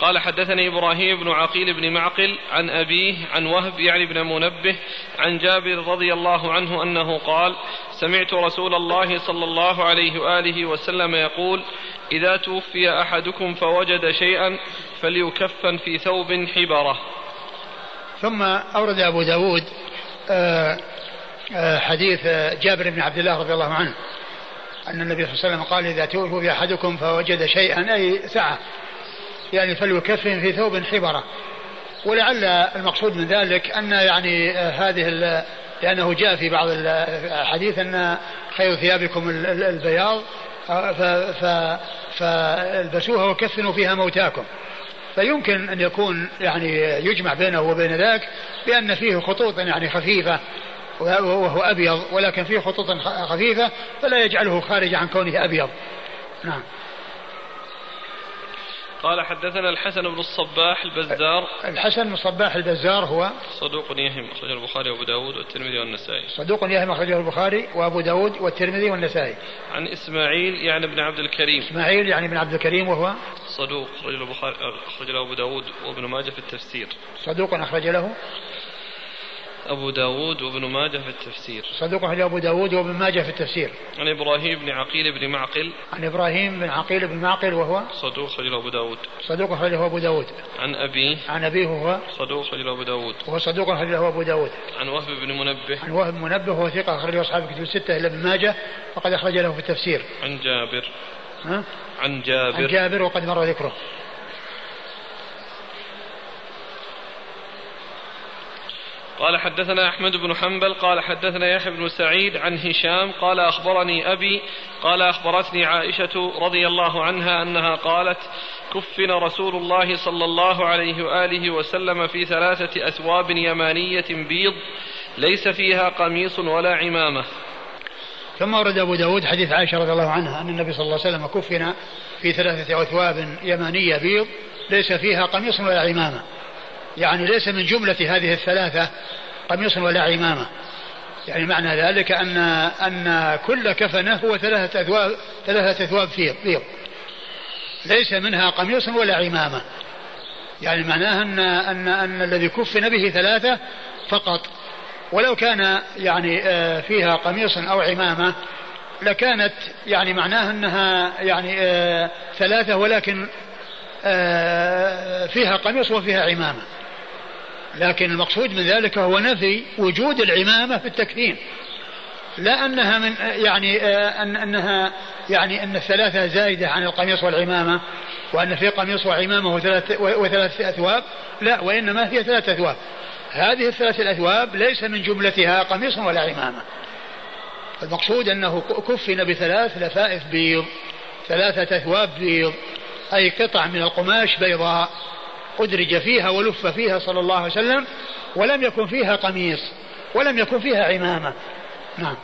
S2: قال حدثني إبراهيم بن عقيل بن معقل عن أبيه عن وهب يعني بن منبه عن جابر رضي الله عنه أنه قال سمعت رسول الله صلى الله عليه وآله وسلم يقول إذا توفي أحدكم فوجد شيئا فليكفن في ثوب حبره.
S1: ثم أورد أبو داود آه، حديث جابر بن عبد الله رضي الله عنه أن النبي صلى الله عليه وسلم قال إذا توفي أحدكم فوجد شيئا أي سعة يعني فليكفن في ثوب حبرة. ولعل المقصود من ذلك أن يعني هذه لأنه جاء في بعض الحديث أن خير ثيابكم البياض فالبسوها وكفنوا فيها موتاكم. فيمكن أن يكون يعني يجمع بينه وبين ذاك بأن فيه خطوط يعني خفيفة وهو أبيض ولكن فيه خطوط خفيفة فلا يجعله خارج عن كونه أبيض. نعم.
S2: قال حدثنا الحسن بن الصباح البزار.
S1: الحسن بن الصباح البزار هو
S2: صدوق يهم أخرجه البخاري وأبو داود والترمذي والنسائي.
S1: صدوق يهم أخرجه البخاري وأبو داود والترمذي والنسائي.
S2: عن إسماعيل يعني ابن عبد الكريم.
S1: إسماعيل يعني ابن عبد الكريم وهو
S2: صدوق أخرج له البخاري أخرج له أبو داود وابن ماجه في التفسير.
S1: صدوق أخرج له.
S2: أبو داود وابن ماجه في التفسير.
S1: صدوق أخرج أبو داود وابن ماجه في التفسير.
S2: عن إبراهيم بن عقيل بن معقل.
S1: عن إبراهيم بن عقيل بن معقل وهو؟
S2: صدوق أخرج أبو داود.
S1: صدوق أخرجه أبو داود.
S2: عن أبيه
S1: عن أبيه وهو؟
S2: صدوق أخرج أبو داود.
S1: وهو صدوق أخرجه أبو داود.
S2: عن وهب بن منبه.
S1: عن وهب منبه وهو ثقة أخرجه أصحاب الكتب الستة إلا ابن ماجه وقد أخرج له في التفسير.
S2: عن جابر.
S1: ها؟
S2: عن جابر.
S1: عن جابر وقد مر ذكره.
S2: قال حدثنا أحمد بن حنبل قال حدثنا يحيى بن سعيد عن هشام قال أخبرني أبي قال أخبرتني عائشة رضي الله عنها أنها قالت كفن رسول الله صلى الله عليه وآله وسلم في ثلاثة أثواب يمانية بيض ليس فيها قميص ولا عمامة.
S1: ثم ورد أبو داود حديث عائشة رضي الله عنها أن النبي صلى الله عليه وسلم كفن في ثلاثة أثواب يمانية بيض ليس فيها قميص ولا عمامة. يعني ليس من جملة هذه الثلاثة قميص ولا عمامة. يعني معنى ذلك أن أن كل كفنة هو ثلاثة أثواب ثلاثة أثواب بيض ليس منها قميص ولا عمامة. يعني معناه أن أن أن الذي كفن به ثلاثة فقط. ولو كان يعني آه، فيها قميص أو عمامة لكانت يعني معناها أنها يعني آه ثلاثة ولكن آه فيها قميص وفيها عمامة. لكن المقصود من ذلك هو نفي وجود العمامة في التكفين. لا أنها من يعني آه أن أنها يعني أن الثلاثة زائدة عن القميص والعمامة وأن في قميص وعمامة وثلاث, وثلاث أثواب. لا وإنما هي ثلاث أثواب. هذه الثلاث الأثواب ليس من جملتها قميص ولا عمامة. المقصود أنه كفن بثلاث لفائف بيض ثلاثة أثواب بيض أي قطع من القماش بيضاء. أدرج فيها ولف فيها صلى الله عليه وسلم ولم يكن فيها قميص ولم يكن فيها عمامة. نعم.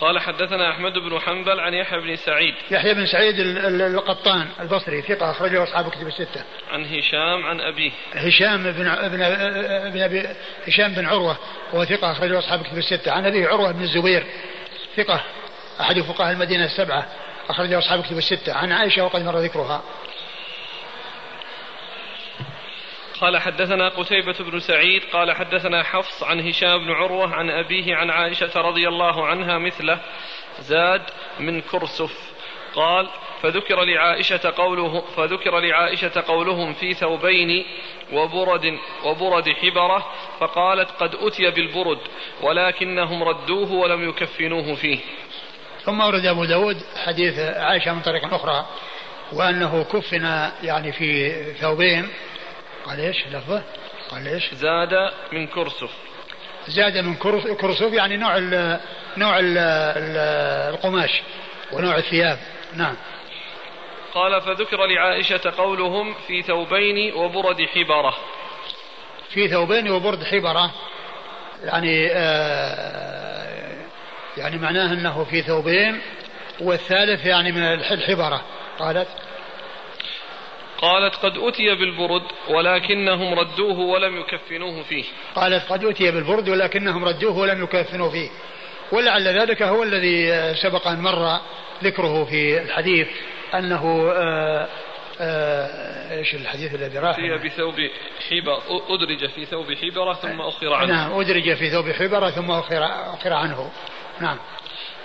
S2: قال حدثنا أحمد بن حنبل عن يحيى بن سعيد.
S1: يحيى بن سعيد القطان البصري ثقة أخرجه أصحاب كتب الستة.
S2: عن هشام عن أبيه.
S1: هشام بن ابن ابن أبي هشام بن عروة وهو ثقة أخرجه أصحاب كتب الستة. عن أبيه عروة بن الزبير ثقة أحد فقهاء المدينة السبعة أخرجه أصحاب كتب الستة. عن عائشة وقد مر ذكرها.
S2: قال حدثنا قتيبة بن سعيد قال حدثنا حفص عن هشام بن عروة عن أبيه عن عائشة رضي الله عنها مثله زاد من كرسف. قال فذكر لعائشة قوله فذكر لعائشة قولهم في ثوبين وبرد وبرد حبرة فقالت قد أتي بالبرد ولكنهم ردوه ولم يكفنوه فيه.
S1: ثم ورد أبو داود حديث عائشة من طريق أخرى وأنه كفن يعني في ثوبين قال إيش لفظه؟ قال إيش؟
S2: زاد من كرسف
S1: زاد من كرسف يعني نوع ال نوع ال القماش ونوع الثياب. نعم.
S2: قال فذكر لعائشة قولهم في ثوبين وبرد حبرة.
S1: في ثوبين وبرد حبرة. يعني آه يعني معناه أنه في ثوبين والثالث يعني من الحبرة. قالت
S2: قالت قد أتي بالبرد ولكنهم ردوه ولم يكفنوه فيه.
S1: قالت قد أتي بالبرد ولكنهم ردوه ولم يكفنوه فيه. ولعل ذلك هو الذي سبق أن مر ذكره في الحديث أنه آآ آآ إيش الحديث الذي راح؟
S2: فيها بثوب حبر أدرج في ثوب حبرة ثم أخر عنه.
S1: نعم أدرج في ثوب حبرة ثم أخر, أخر عنه. نعم.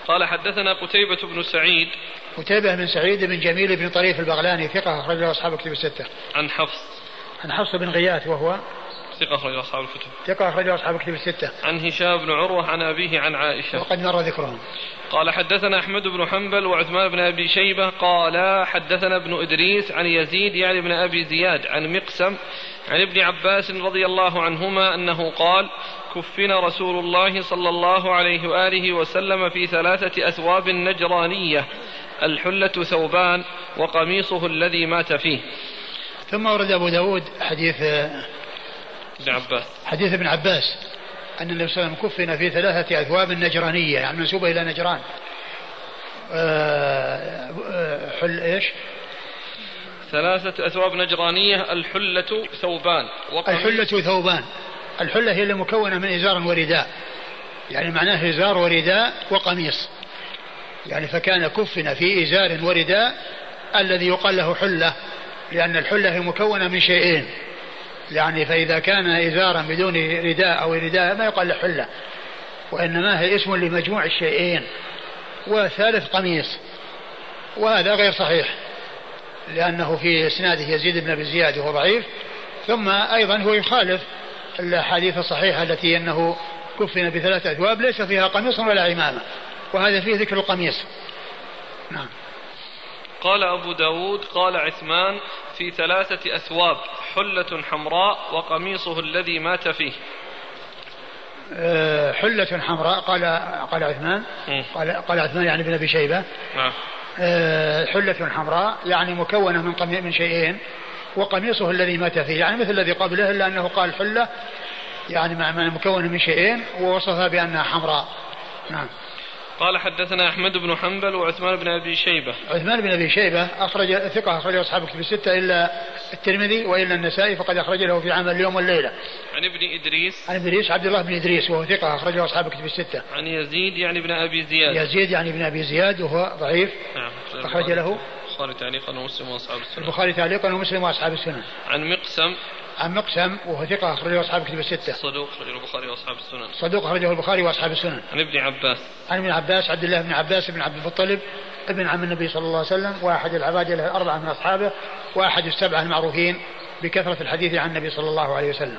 S2: قال حدثنا قتيبة بن سعيد
S1: قتيبة بن سعيد بن جميل بن طريف البغلاني ثقة أخرجه أصحاب الكتب الستة.
S2: عن حفص.
S1: عن حفص بن غياث وهو
S2: ثقة أخرجه أصحاب الكتب.
S1: ثقة أخرجه أصحاب الكتب الستة.
S2: عن هشام بن عروة عن أبيه عن عائشة.
S1: وقد مر ذكرهم.
S2: قال حدثنا أحمد بن حنبل وعثمان بن أبي شيبة قال حدثنا ابن إدريس عن يزيد يعني ابن أبي زياد عن مقسم عن ابن عباس رضي الله عنهما أنه قال كفن رسول الله صلى الله عليه وآله وسلم في ثلاثة أثواب نجرانية. الحلة ثوبان وقميصه الذي مات فيه.
S1: ثم ورد أبو داود حديث
S2: ابن عباس.
S1: حديث ابن عباس أن النبي صلى الله عليه وسلم كفن في ثلاثة أثواب نجرانية يعني منسوبة إلى نجران. أه, آه، حل إيش؟
S2: ثلاثة أثواب نجرانية الحلة ثوبان
S1: الحلة ثوبان. الحلة هي المكونة من إزار ورداء. يعني معناه إزار ورداء وقميص. يعني فكان كفن في إزار ورداء الذي يقال له حلة لأن الحلة هي مكونة من شيئين. يعني فإذا كان إزارا بدون رداء أو رداء ما يقال له حلة وإنما هي اسم لمجموع الشيئين وثالث قميص. وهذا غير صحيح لأنه في إسناده يزيد بن أبي زياد وهو ضعيف ثم أيضا هو يخالف الحديث الصحيحة التي أنه كفن بثلاثة أثواب ليس فيها قميص ولا عمامة وهذا فيه ذكر القميص. نعم.
S2: قال أبو داود قال عثمان في ثلاثة أثواب حلة حمراء وقميصه الذي مات فيه.
S1: أه حلة حمراء قال قال عثمان قال قال عثمان يعني بن أبي شيبة. نعم. أه حلة حمراء يعني مكونة من من شيئين. وقميصه الذي مات فيه يعني مثل الذي قبله إلا أنه قال حلة يعني مع مكونة من شيئين ووصفها بأنها حمراء نعم
S2: قال حدثنا أحمد بن حنبل وعثمان بن أبي شيبة.
S1: عثمان بن أبي شيبة اخرج ثقة اخرج أصحاب الكتب الستة إلا الترمذي وإلا النسائي فقد أخرج له في عمل اليوم والليلة.
S2: عن ابن إدريس.
S1: عن إدريس عبد الله بن إدريس وهو ثقة أخرجه أصحاب الكتب الستة.
S2: عن يزيد يعني ابن أبي زياد.
S1: يزيد يعني ابن أبي زياد وهو ضعيف. نعم. أخرج له
S2: البخاري تعليقا ومسلم وأصحاب السنن.
S1: البخاري تعليقا ومسلم وأصحاب السنن.
S2: عن مقسم.
S1: عن مقسم وهو ثقة أخرجه أصحاب كتب الستة.
S2: صدوق أخرجه البخاري وأصحاب السنن
S1: صدوق أخرجه البخاري وأصحاب السنن
S2: عن ابن عباس.
S1: عن ابن عباس عبد الله بن عباس بن عبد المطلب ابن عم النبي صلى الله عليه وسلم وأحد العباد الأربعة من أصحابه وأحد السبعة المعروفين بكثرة الحديث عن النبي صلى الله عليه وسلم.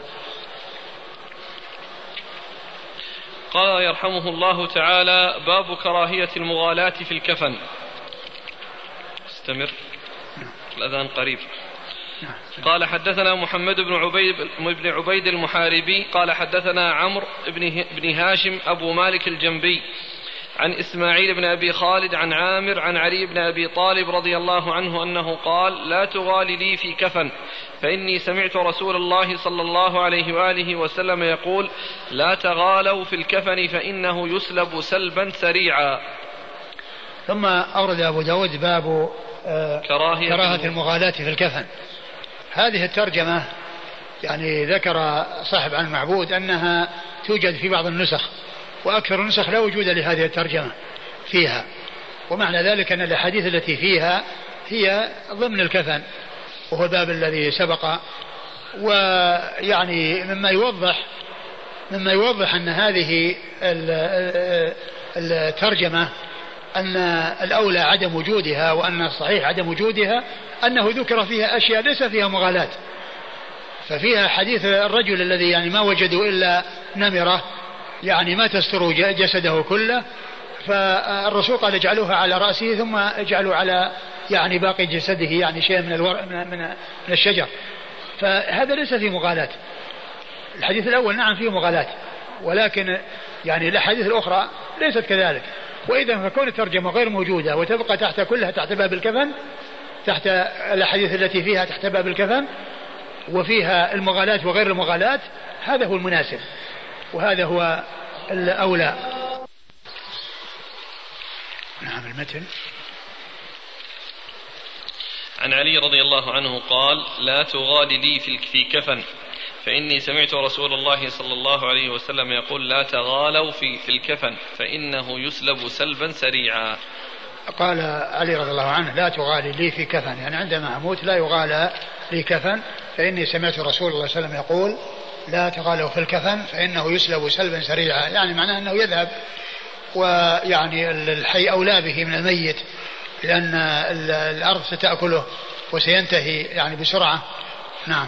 S2: قال يرحمه الله تعالى باب كراهية المغالاة في الكفن. استمر الأذان قريب. قال حدثنا محمد بن عبيد بن عبيد المحاربي. قال حدثنا عمرو بن بن هاشم أبو مالك الجنبي عن إسماعيل بن أبي خالد عن عامر عن علي بن أبي طالب رضي الله عنه أنه قال لا تغال لي في كفن فإني سمعت رسول الله صلى الله عليه وآله وسلم يقول لا تغالوا في الكفن فإنه يسلب سلبا سريعا.
S1: ثم أورد أبو داود باب
S2: كراهية,
S1: كراهة المغالاة في الكفن. هذه الترجمة يعني ذكر صاحب عن المعبود أنها توجد في بعض النسخ وأكثر النسخ لا وجود لهذه الترجمة فيها. ومعنى ذلك أن الأحاديث التي فيها هي ضمن الكفن وهو الباب الذي سبق. ويعني مما يوضح مما يوضح أن هذه الترجمة أن الأولى عدم وجودها وأن الصحيح عدم وجودها أنه ذكر فيها أشياء ليس فيها مغالاة ففيها حديث الرجل الذي يعني ما وجدوا إلا نمرة يعني ما تستر جسده كله. فالرسول قال اجعلوها على رأسه ثم اجعلوا على يعني باقي جسده يعني شيء من الور من, من, الشجر. فهذا ليس فيه مغالاة الحديث الأول نعم فيه مغالاة ولكن يعني الأحاديث الأخرى ليست كذلك. وإذا فكون الترجمة غير موجودة وتبقى تحت كلها تحت باب الكفن تحت الأحاديث التي فيها تحت باب الكفن وفيها المغالاة وغير المغالاة هذا هو المناسب وهذا هو الأولى. نعم المتن.
S2: عن علي رضي الله عنه قال لا تغالي لي في كفن. فإني سمعت رسول الله صلى الله عليه وسلم يقول لا تغالوا في, في الكفن فإنه يسلب سلبا سريعا.
S1: قال علي رضي الله عنه لا تغالي لي في كفن يعني عندما أموت لا يغالى لي كفن فإني سمعت رسول الله صلى الله عليه وسلم يقول لا تغالوا في الكفن فإنه يسلب سلبا سريعا يعني معناه أنه يذهب ويعني الحي أولى به من الميت لأن الأرض ستأكله وسينتهي يعني بسرعة. نعم.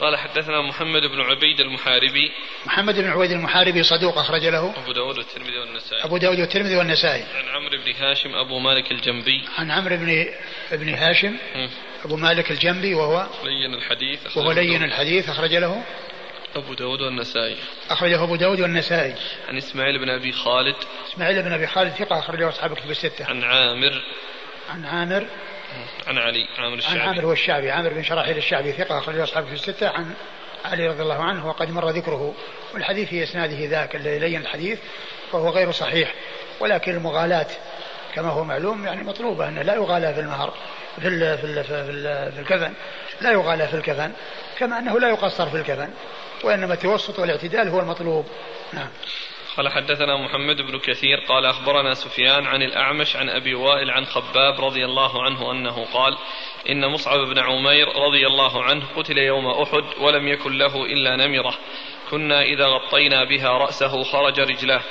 S2: قال حدثنا محمد بن عبيد المحاربي.
S1: محمد بن عبيد المحاربي صدوق أخرج له.
S2: أبو داود والترمذي والنسائي.
S1: أبو داود والترمذي والنسائي.
S2: عن عمرو بن هاشم أبو مالك الجنبي.
S1: عن عمرو بن بن هاشم. م. أبو مالك الجنبي وهو
S2: لين الحديث
S1: وهو لين الحديث أخرج له.
S2: أبو داود والنسائي.
S1: أخرجه أبو داود والنسائي.
S2: عن إسماعيل بن أبي خالد.
S1: إسماعيل بن أبي خالد ثقة أخرجه أصحاب كتب الستة.
S2: عن عامر.
S1: عن عامر.
S2: عن علي عامر الشعبي.
S1: عن عامر هو الشعبي عامر بن شراحيل الشعبي ثقة أخرجه أصحاب في الستة عن علي رضي الله عنه وقد مر ذكره. والحديث في إسناده ذاك الذي لين الحديث فهو غير صحيح. ولكن المغالاة كما هو معلوم يعني مطلوبة أنه لا يغالى في المهر في ال في ال في, ال في الكفن. لا يغالى في الكفن كما أنه لا يقصر في الكفن وإنما التوسط والاعتدال هو المطلوب. نعم.
S2: قال حدثنا محمد بن كثير قال أخبرنا سفيان عن الأعمش عن أبي وائل عن خباب رضي الله عنه أنه قال إن مصعب بن عمير رضي الله عنه قتل يوم أحد ولم يكن له إلا نمرة. كنا إذا غطينا بها رأسه خرج رجلاه.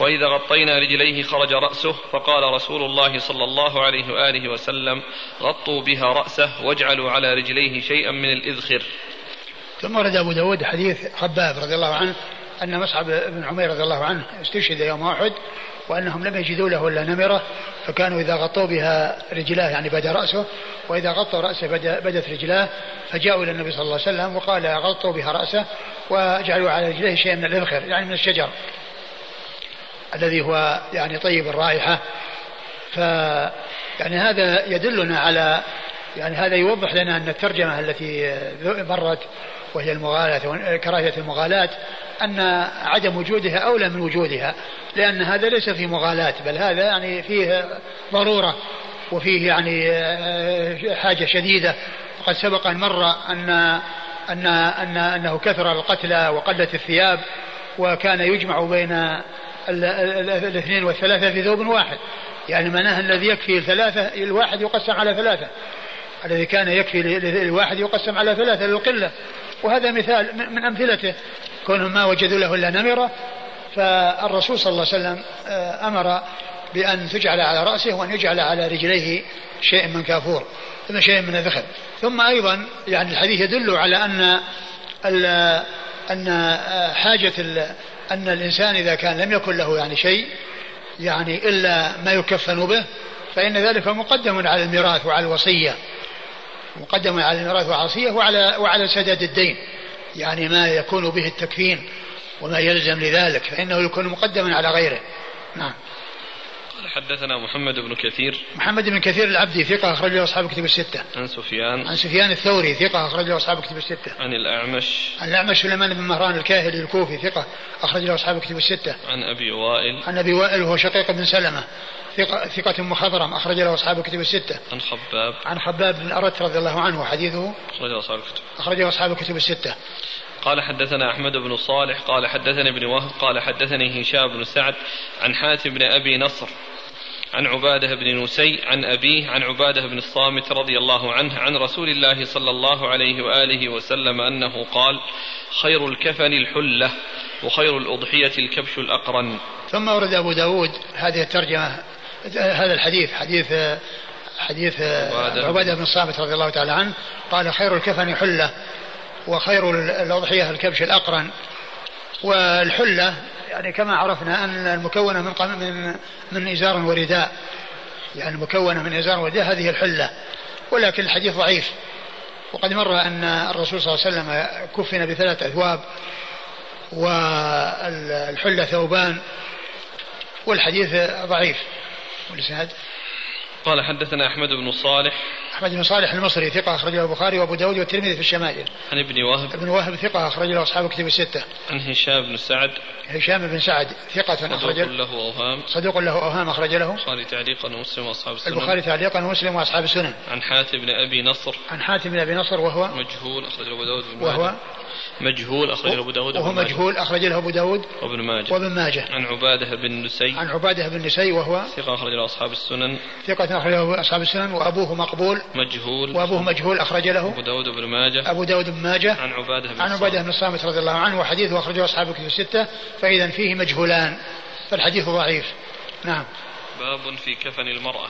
S2: وإذا غطينا رجليه خرج رأسه فقال رسول الله صلى الله عليه وآله وسلم غطوا بها رأسه واجعلوا على رجليه شيئا من الإذخر.
S1: ثم ورد أبو داود حديث خباب رضي الله عنه أن مصعب بن عمير رضي الله عنه استشهد يوم أحد وأنهم لم يجدوا له إلا نمرة فكانوا إذا غطوا بها رجلاه يعني بدا رأسه وإذا غطوا رأسه بدت رجلاه فجاءوا إلى النبي صلى الله عليه وسلم وقال غطوا بها رأسه وجعلوا على رجليه شيئا من الإذخر يعني من الشجر الذي هو يعني طيب الرائحة. ف يعني هذا يدلنا على يعني هذا يوضح لنا أن الترجمة التي مرت وهي المغالاة كراهية المغالاة أن عدم وجودها أولى من وجودها لأن هذا ليس في مغالاة بل هذا يعني فيه ضرورة وفيه يعني آه، حاجة شديدة. وقد سبق أن مر أن أن أن أنه كثر القتلى وقلت الثياب وكان يجمع بين الاثنين والثلاثة في ثوب واحد. يعني معناه الذي يكفي الثلاثة الواحد يقسم على ثلاثة. الذي كان يكفي لواحد يقسم على ثلاثة للقلة. وهذا مثال من أمثلته. كونهم ما وجدوا له إلا نمرة فالرسول صلى الله عليه وسلم آه، أمر بأن تجعل على رأسه وأن يجعل على رجليه شيء من كافور ثم شيء من الذخر ثم أيضا يعني الحديث يدل على أن أن آه، حاجة أن الإنسان إذا كان لم يكن له يعني شيء يعني إلا ما يكفن به فإن ذلك مقدم على الميراث وعلى الوصية مقدم على الميراث والوصية وعلى وعلى سداد الدين. يعني ما يكون به التكفين وما يلزم لذلك فإنه يكون مقدما على غيره. نعم.
S2: حدثنا محمد بن كثير.
S1: محمد بن كثير العبدي ثقة أخرج له أصحاب كتب الستة.
S2: عن سفيان.
S1: عن سفيان الثوري ثقة أخرج له أصحاب كتب الستة.
S2: عن الأعمش.
S1: عن الأعمش سليمان بن مهران الكاهلي الكوفي ثقة أخرج له أصحاب كتب الستة.
S2: عن أبي وائل.
S1: عن أبي وائل وهو شقيق بن سلمة. ثقة, ثقة مخضرم أخرج له أصحاب الكتب الستة.
S2: عن خباب.
S1: عن خباب بن أرت رضي الله عنه حديثه.
S2: أخرجه أصحاب الكتب.
S1: أخرجه أصحاب الكتب الستة.
S2: قال حدثنا أحمد بن صالح قال حدثني ابن وهب قال حدثني هشام بن سعد عن حاتم بن أبي نصر عن عبادة بن نسي عن أبيه عن عبادة بن الصامت رضي الله عنه عن رسول الله صلى الله عليه وآله وسلم أنه قال خير الكفن الحلة وخير الأضحية الكبش الأقرن
S1: ثم ورد أبو داود هذه الترجمة هذا الحديث حديث حديث عبادة. بن الصامت رضي الله تعالى عنه قال خير الكفن حلة وخير الأضحية الكبش الأقرن. والحلة يعني كما عرفنا أن المكونة من من من إزار ورداء. يعني المكونة من إزار ورداء هذه الحلة. ولكن الحديث ضعيف. وقد مر أن الرسول صلى الله عليه وسلم كفن بثلاث أثواب والحلة ثوبان والحديث ضعيف. والإسناد
S2: قال حدثنا أحمد بن صالح.
S1: أحمد بن صالح المصري ثقة أخرج له البخاري وأبو داود والترمذي في الشمائل.
S2: عن ابن وهب.
S1: ابن وهب ثقة أخرج له أصحاب كتب الستة.
S2: عن هشام بن سعد.
S1: هشام بن سعد ثقة
S2: أخرج له أوهام.
S1: صدوق له أوهام أخرج له.
S2: البخاري تعليقا ومسلم وأصحاب السنن.
S1: البخاري تعليقا ومسلم وأصحاب السنن.
S2: عن حاتم بن أبي نصر.
S1: عن حاتم بن أبي نصر وهو
S2: مجهول أخرج له أبو داود
S1: وهو
S2: مجهول أخرج له أبو داود
S1: وهو مجهول أخرج له أبو داود
S2: وابن ماجه.
S1: وابن ماجه.
S2: عن عبادة بن نسي.
S1: عن عبادة بن نسي وهو
S2: ثقة أخرج له أصحاب السنن.
S1: ثقة أخرج له أصحاب السنن وأبوه مقبول.
S2: مجهول.
S1: وأبوه مجهول أخرج له.
S2: أبو داود بن ماجه.
S1: أبو داود بن ماجه.
S2: عن عبادة بن
S1: عن عبادة بن الصامت رضي الله عنه وحديثه أخرجه أصحاب الكتب الستة فإذا فيه مجهولان فالحديث ضعيف. نعم.
S2: باب في كفن المرأة.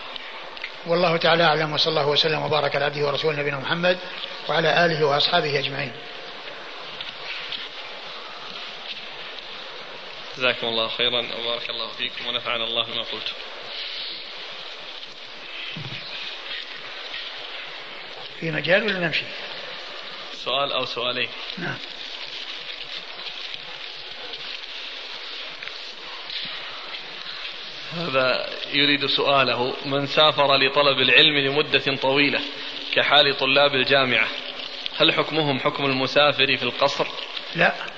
S1: والله تعالى أعلم وصلى الله وسلم وبارك على عبده ورسوله نبينا محمد وعلى آله وأصحابه أجمعين.
S2: جزاكم الله خيرا وبارك الله فيكم ونفعنا الله بما قلتم.
S1: في مجال ولا نمشي؟
S2: سؤال أو سؤالين.
S1: نعم.
S2: هذا يريد سؤاله من سافر لطلب العلم لمدة طويلة كحال طلاب الجامعة هل حكمهم حكم المسافر في القصر؟
S1: لا.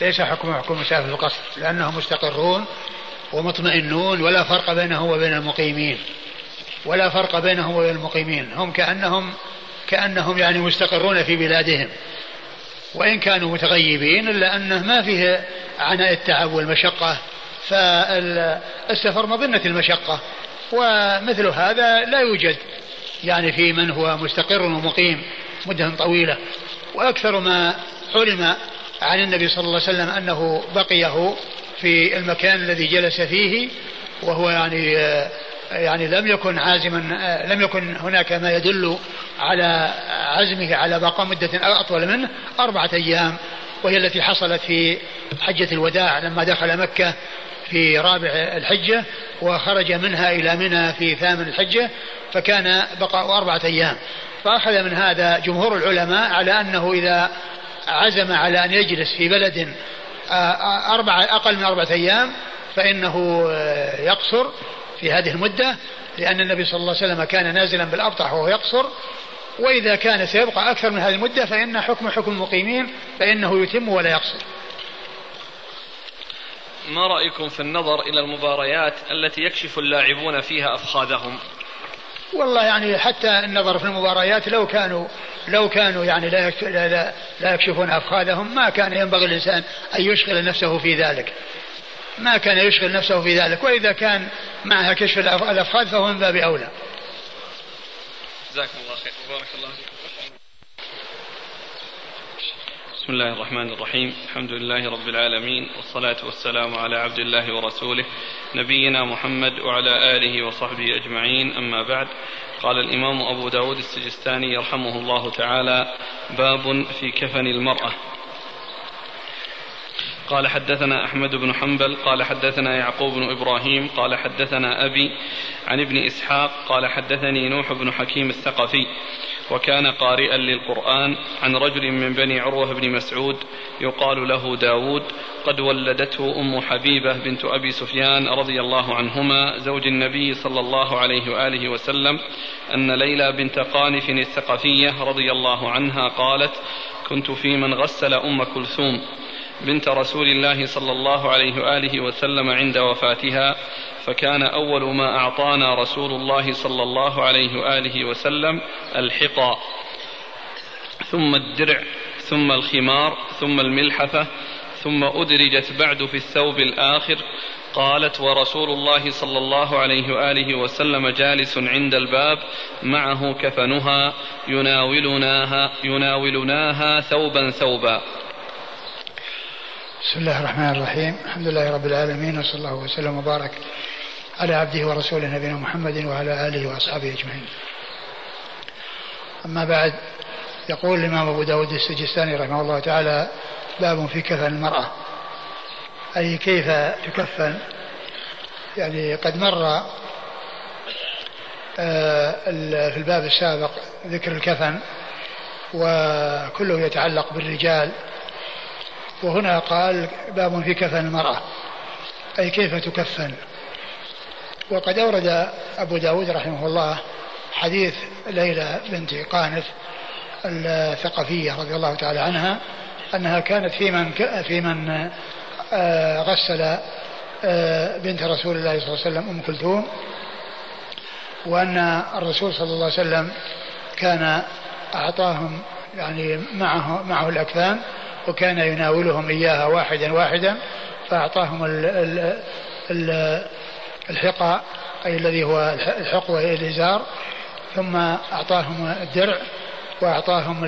S1: ليس حكم حكم المسافر في القصر لأنهم مستقرون ومطمئنون ولا فرق بينهم وبين المقيمين. ولا فرق بينهم وبين المقيمين. هم كأنهم كأنهم يعني مستقرون في بلادهم. وإن كانوا متغيبين إلا أنه ما فيه عناء التعب والمشقة. فالسفر مظنة المشقة. ومثل هذا لا يوجد يعني في من هو مستقر ومقيم مدة طويلة. وأكثر ما علم عن النبي صلى الله عليه وسلم أنه بقيه في المكان الذي جلس فيه وهو يعني يعني لم يكن عازما لم يكن هناك ما يدل على عزمه على بقاء مدة أطول منه أربعة أيام وهي التي حصلت في حجة الوداع لما دخل مكة في رابع الحجة وخرج منها إلى منى في ثامن الحجة فكان بقاء أربعة أيام. فأخذ من هذا جمهور العلماء على أنه إذا عزم على أن يجلس في بلد أربعة أقل من أربعة أيام فإنه يقصر في هذه المدة لأن النبي صلى الله عليه وسلم كان نازلا بالأبطح وهو يقصر وإذا كان سيبقى أكثر من هذه المدة فإن حكم حكم المقيمين فإنه يتم ولا يقصر.
S2: ما رأيكم في النظر إلى المباريات التي يكشف اللاعبون فيها أفخاذهم؟
S1: والله يعني حتى النظر في المباريات لو كانوا لو كانوا يعني لا لا, لا يكشفون أفخاذهم ما كان ينبغي الإنسان أن يشغل نفسه في ذلك. ما كان يشغل نفسه في ذلك وإذا كان معها كشف الأفخاذ فهو من باب أولى.
S2: جزاكم الله خير وبارك الله فيكم بسم الله الرحمن الرحيم. الحمد لله رب العالمين والصلاة والسلام على عبد الله ورسوله نبينا محمد وعلى آله وصحبه أجمعين. أما بعد قال الإمام أبو داود السجستاني يرحمه الله تعالى باب في كفن المرأة. قال حدثنا أحمد بن حنبل قال حدثنا يعقوب بن إبراهيم قال حدثنا أبي عن ابن إسحاق قال حدثني نوح بن حكيم الثقفي. وكان قارئا للقرآن عن رجل من بني عروة بن مسعود يقال له داود قد ولدته أم حبيبة بنت أبي سفيان رضي الله عنهما زوج النبي صلى الله عليه وآله وسلم أن ليلى بنت قانف الثقفية رضي الله عنها قالت كنت في من غسل أم كلثوم. بنت رسول الله صلى الله عليه وآله وسلم عند وفاتها فكان أول ما أعطانا رسول الله صلى الله عليه وآله وسلم الحقى ثم الدرع ثم الخمار ثم الملحفة ثم أدرجت بعد في الثوب الآخر قالت ورسول الله صلى الله عليه وآله وسلم جالس عند الباب معه كفنها يناولناها يناولناها ثوبا ثوبا.
S1: بسم الله الرحمن الرحيم. الحمد لله رب العالمين وصلى الله وسلم وبارك على عبده ورسوله نبينا محمد وعلى آله وأصحابه أجمعين. أما بعد يقول الإمام أبو داود السجستاني رحمه الله تعالى باب في كفن المرأة. أي كيف تكفن؟ يعني قد مر آه، في الباب السابق ذكر الكفن وكله يتعلق بالرجال وهنا قال باب في كفن المرأة. أي كيف تكفن؟ وقد أورد أبو داود رحمه الله حديث ليلى بنت قانف الثقفية رضي الله تعالى عنها أنها كانت في من في من آه، غسل آه، بنت رسول الله صلى الله عليه وسلم أم كلثوم وأن الرسول صلى الله عليه وسلم كان أعطاهم يعني معه معه الأكفان وكان يناولهم إياها واحدا واحدا فأعطاهم ال ال ال الحقى أي الذي هو الحق وهي الإزار ثم أعطاهم الدرع وأعطاهم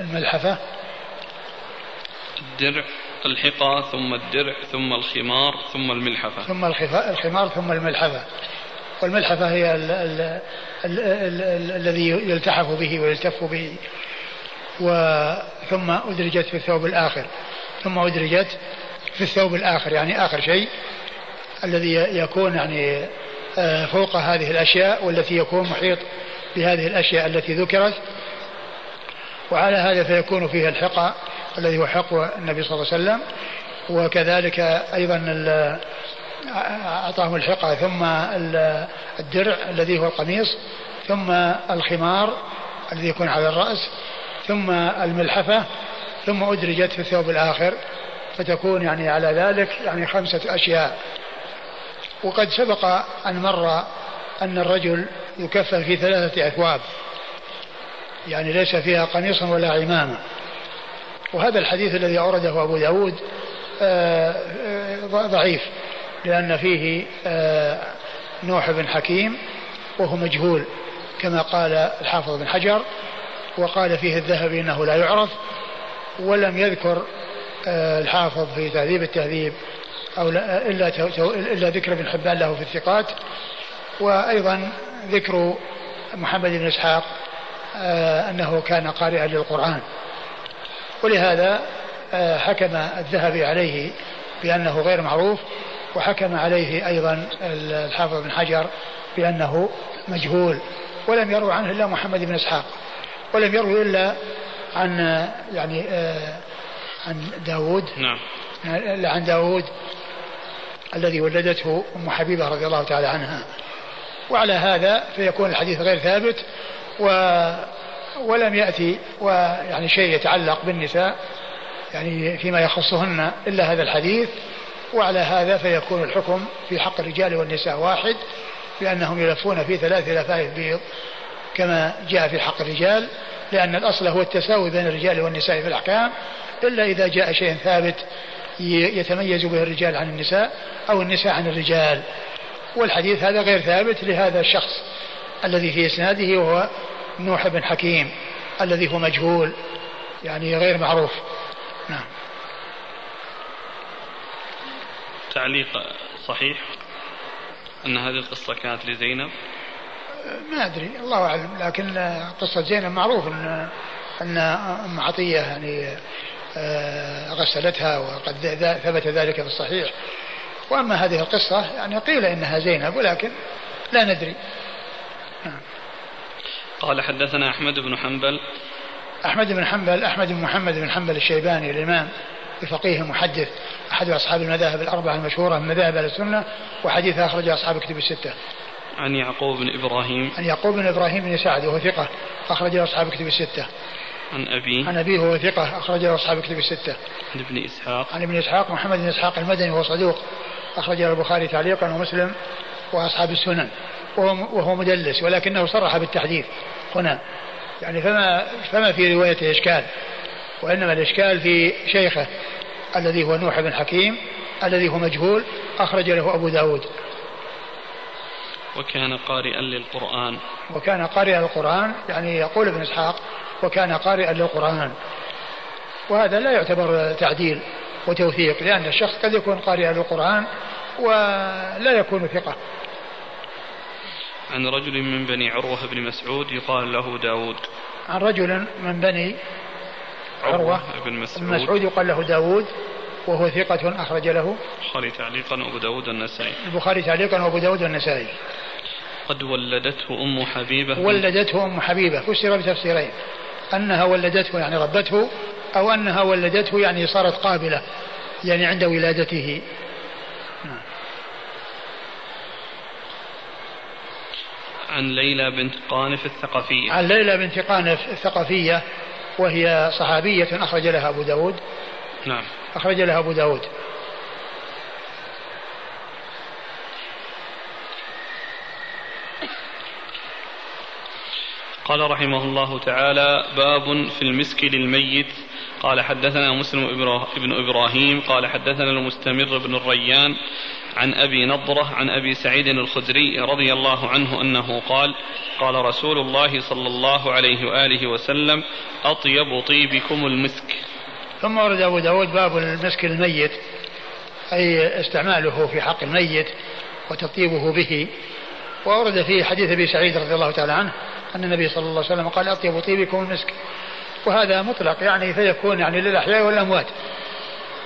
S1: الملحفة.
S2: الدرع الحقى ثم الدرع ثم الخمار ثم الملحفة.
S1: ثم الخمار ثم الملحفة. والملحفة هي ال ال ال ال الذي يلتحف به ويلتف به. ثم أدرجت في الثوب الآخر. ثم أدرجت في الثوب الآخر يعني آخر شيء الذي يكون يعني آه، فوق هذه الأشياء والتي يكون محيط بهذه الأشياء التي ذكرت. وعلى هذا فيكون فيها الحقى الذي هو حق النبي صلى الله عليه وسلم. وكذلك أيضا أعطاهم الحقى ثم الدرع الذي هو القميص ثم الخمار الذي يكون على الرأس. ثم الملحفة ثم أدرجت في الثوب الآخر فتكون يعني على ذلك يعني خمسة أشياء. وقد سبق أن مر أن الرجل يكفن في ثلاثة أثواب يعني ليس فيها قميص ولا عمامة. وهذا الحديث الذي أورده أبو داود آه، آه، ضعيف لأن فيه آه، نوح بن حكيم وهو مجهول كما قال الحافظ بن حجر. وقال فيه الذهبي إنه لا يعرف ولم يذكر آه، الحافظ في تهذيب التهذيب أو إلا إلا ذكر ابن حبان له في الثقات. وأيضا ذكر محمد بن إسحاق آه، أنه كان قارئا للقرآن. ولهذا آه، حكم الذهبي عليه بأنه غير معروف وحكم عليه أيضا الحافظ بن حجر بأنه مجهول ولم يروى عنه إلا محمد بن إسحاق. ولم يروي إلا عن يعني آه، عن داود
S2: نعم.
S1: إلا عن داود الذي ولدته أم حبيبة رضي الله تعالى عنها. وعلى هذا فيكون الحديث غير ثابت و ولم يأتي ويعني شيء يتعلق بالنساء يعني فيما يخصهن إلا هذا الحديث. وعلى هذا فيكون الحكم في حق الرجال والنساء واحد بأنهم يلفون في ثلاث لفائف بيض. كما جاء في حق الرجال لأن الأصل هو التساوي بين الرجال والنساء في الأحكام إلا إذا جاء شيء ثابت يتميز به الرجال عن النساء أو النساء عن الرجال. والحديث هذا غير ثابت لهذا الشخص الذي في إسناده وهو نوح بن حكيم الذي هو مجهول يعني غير معروف. نعم.
S2: تعليق صحيح؟ أن هذه القصة كانت لزينب.
S1: ما أدري الله أعلم لكن قصة زينب معروف أن أن أم عطية يعني آه، غسلتها وقد ثبت ذلك في الصحيح وأما هذه القصة يعني قيل إنها زينب ولكن لا ندري.
S2: قال حدثنا أحمد بن حنبل
S1: أحمد بن حنبل أحمد بن محمد بن حنبل الشيباني الإمام بفقيه محدث أحد أصحاب المذاهب الأربعة المشهورة من مذاهب أهل السنة وحديث أخرج أصحاب كتب الستة.
S2: عن يعقوب بن إبراهيم.
S1: عن يعقوب بن إبراهيم بن سعد وهو ثقة أخرج أصحاب كتب الستة.
S2: عن أبيه
S1: عن أبيه وهو ثقة أخرج أصحاب كتب الستة.
S2: عن ابن إسحاق.
S1: عن ابن إسحاق محمد بن إسحاق المدني وهو صدوق أخرج البخاري تعليقا ومسلم وأصحاب السنن. وهو مدلس ولكنه صرح بالتحديث هنا يعني فما فما في روايته إشكال وإنما الإشكال في شيخه الذي هو نوح بن حكيم الذي هو مجهول أخرج له أبو داود.
S2: وكان قارئا للقرآن.
S1: وكان قارئا للقرآن يعني يقول ابن إسحاق وكان قارئا للقرآن. وهذا لا يعتبر تعديل وتوثيق لأن الشخص قد يكون قارئا للقرآن ولا يكون ثقة.
S2: عن رجل من بني عروة بن مسعود يقال له داود.
S1: عن رجل من بني عروة بن مسعود, مسعود يقال له داود. وهو ثقة أخرج له
S2: البخاري تعليقا وأبو داود النسائي
S1: البخاري تعليقا وأبو داود النسائي
S2: قد ولدته أم حبيبة
S1: ولدته أم حبيبة. فسر بتفسيرين. أنها ولدته يعني ربته أو أنها ولدته يعني صارت قابلة يعني عند ولادته.
S2: عن ليلى بنت قانف الثقفية.
S1: عن ليلى بنت قانف الثقفية وهي صحابية أخرج لها أبو داود.
S2: نعم.
S1: أخرج لها أبو داود.
S2: قال رحمه الله تعالى باب في المسك للميت. قال حدثنا مسلم ابن إبراهيم. قال حدثنا المستمر بن الريان عن أبي نضرة عن أبي سعيد الخدري رضي الله عنه أنه قال قال رسول الله صلى الله عليه وآله وسلم أطيب طيبكم المسك.
S1: ثم ورد أبو داود باب المسك الميت أي استعماله في حق الميت وتطيبه به. وورد فيه حديث أبي سعيد رضي الله تعالى عنه أن النبي صلى الله عليه وسلم قال اطيب طيبكم المسك. وهذا مطلق يعني فيكون يعني للأحياء والأموات.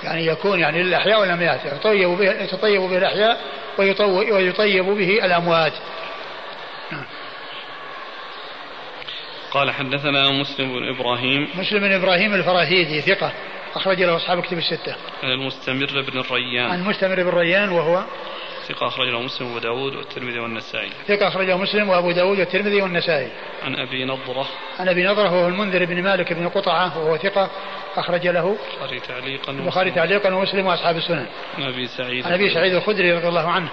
S1: يعني يكون يعني للأحياء والأموات يطيب به يتطيب به الأحياء ويطيب به الأموات. نعم.
S2: قال حدثنا مسلم بن إبراهيم.
S1: مسلم بن إبراهيم الفراهيدي ثقة. أخرج له أصحاب كتب الستة.
S2: عن المستمر بن الريان.
S1: عن المستمر بن الريان وهو
S2: ثقة أخرجه مسلم وأبو داود والترمذي والنسائي.
S1: ثقة أخرجه مسلم وأبو داود والترمذي والنسائي.
S2: عن أبي نضرة.
S1: عن أبي نضرة هو المنذر بن مالك بن قطعة وهو ثقة. أخرج له
S2: البخاري تعليقا
S1: البخاري تعليقا ومسلم وأصحاب السنن.
S2: عن أبي سعيد.
S1: عن أبي سعيد الخدري رضي الله عنه.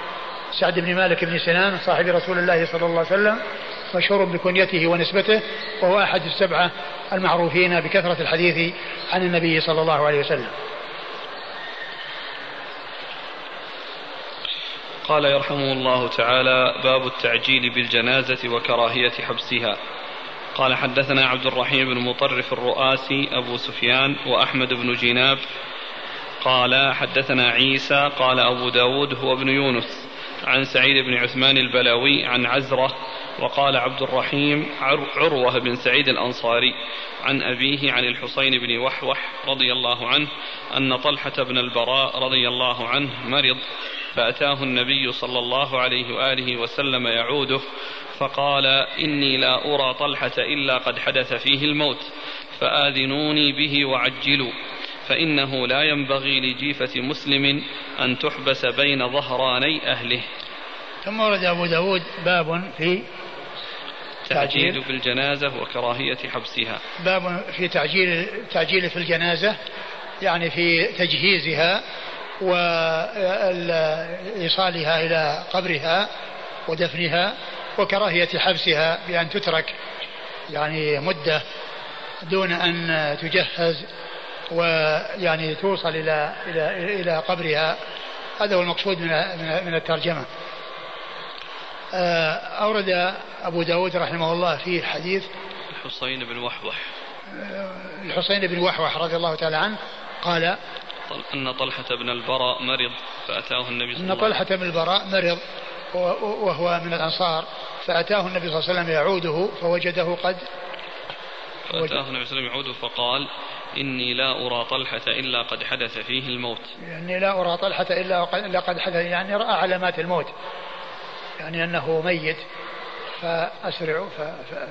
S1: سعد بن مالك بن سنان صاحب رسول الله صلى الله عليه وسلم. مشهور بكنيته ونسبته وهو أحد السبعة المعروفين بكثرة الحديث عن النبي صلى الله عليه وسلم.
S2: قال يرحمه الله تعالى باب التعجيل بالجنازة وكراهية حبسها. قال حدثنا عبد الرحيم بن مطرف الرؤاسي أبو سفيان وأحمد بن جناب. قال حدثنا عيسى قال أبو داود هو ابن يونس. عن سعيد بن عثمان البلاوي عن عزرة وقال عبد الرحيم عروة بن سعيد الأنصاري عن أبيه عن الحسين بن وحوح رضي الله عنه أن طلحة بن البراء رضي الله عنه مرض فأتاه النبي صلى الله عليه وآله وسلم يعوده فقال إني لا أرى طلحة إلا قد حدث فيه الموت فآذنوني به وعجلوا فإنه لا ينبغي لجيفة مسلم أن تحبس بين ظهراني أهله.
S1: ثم ورد أبو داود باب في
S2: تعجيل في الجنازة وكراهية حبسها.
S1: باب في تعجيل تعجيل في الجنازة يعني في تجهيزها وإيصالها إلى قبرها ودفنها وكراهية حبسها بأن تترك يعني مدة دون أن تجهز ويعني توصل إلى إلى إلى قبرها. هذا هو المقصود من من الترجمة. أورد أبو داود رحمه الله في حديث
S2: الحصين بن وحوح.
S1: آه، الحصين بن وحوح رضي الله تعالى عنه قال
S2: أن طلحة بن البراء مرض فأتاه النبي صلى
S1: الله عليه وسلم. أن طلحة بن البراء مرض وهو من الأنصار فأتاه النبي صلى الله عليه وسلم يعوده فوجده قد
S2: فأتاه النبي صلى الله عليه وسلم يعوده فقال إني لا أرى طلحة إلا قد حدث فيه الموت.
S1: يعني لا أرى طلحة إلا قد حدث يعني رأى علامات الموت. يعني أنه ميت فأسرعوا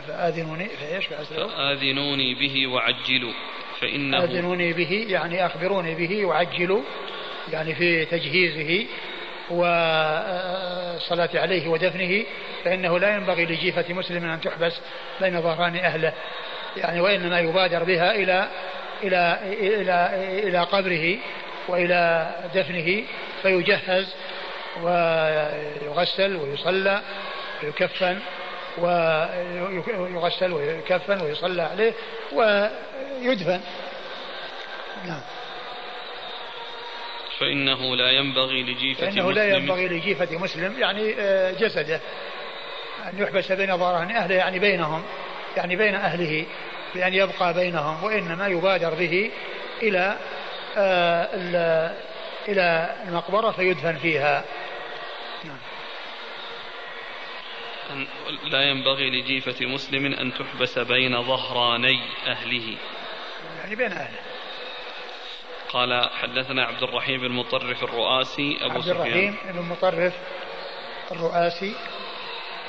S1: فآذنوني فإيش؟
S2: فأسرعوا. فآذنوني به وعجلوا فإنه
S1: آذنوني به يعني أخبروني به وعجلوا يعني في تجهيزه والصلاة عليه ودفنه فإنه لا ينبغي لجيفة مسلم أن تحبس بين ظهران أهله يعني وإنما يبادر بها إلى إلى إلى إلى قبره وإلى دفنه فيجهز ويغسل ويصلى ويكفن ويغسل ويكفن ويصلى عليه ويدفن. نعم.
S2: فإنه لا ينبغي لجيفة فإنه
S1: لا ينبغي لجيفة مسلم يعني آه، جسده. أن يحبس بين ظهران أهله يعني بينهم يعني بين أهله بأن يبقى بينهم وإنما يبادر به إلى آه، إلى المقبرة فيدفن فيها نعم.
S2: لا ينبغي لجيفة مسلم أن تحبس بين ظهراني أهله.
S1: يعني بين أهله.
S2: قال حدثنا عبد الرحيم بن مطرف الرؤاسي
S1: أبو عبد الرحيم بن مطرف الرؤاسي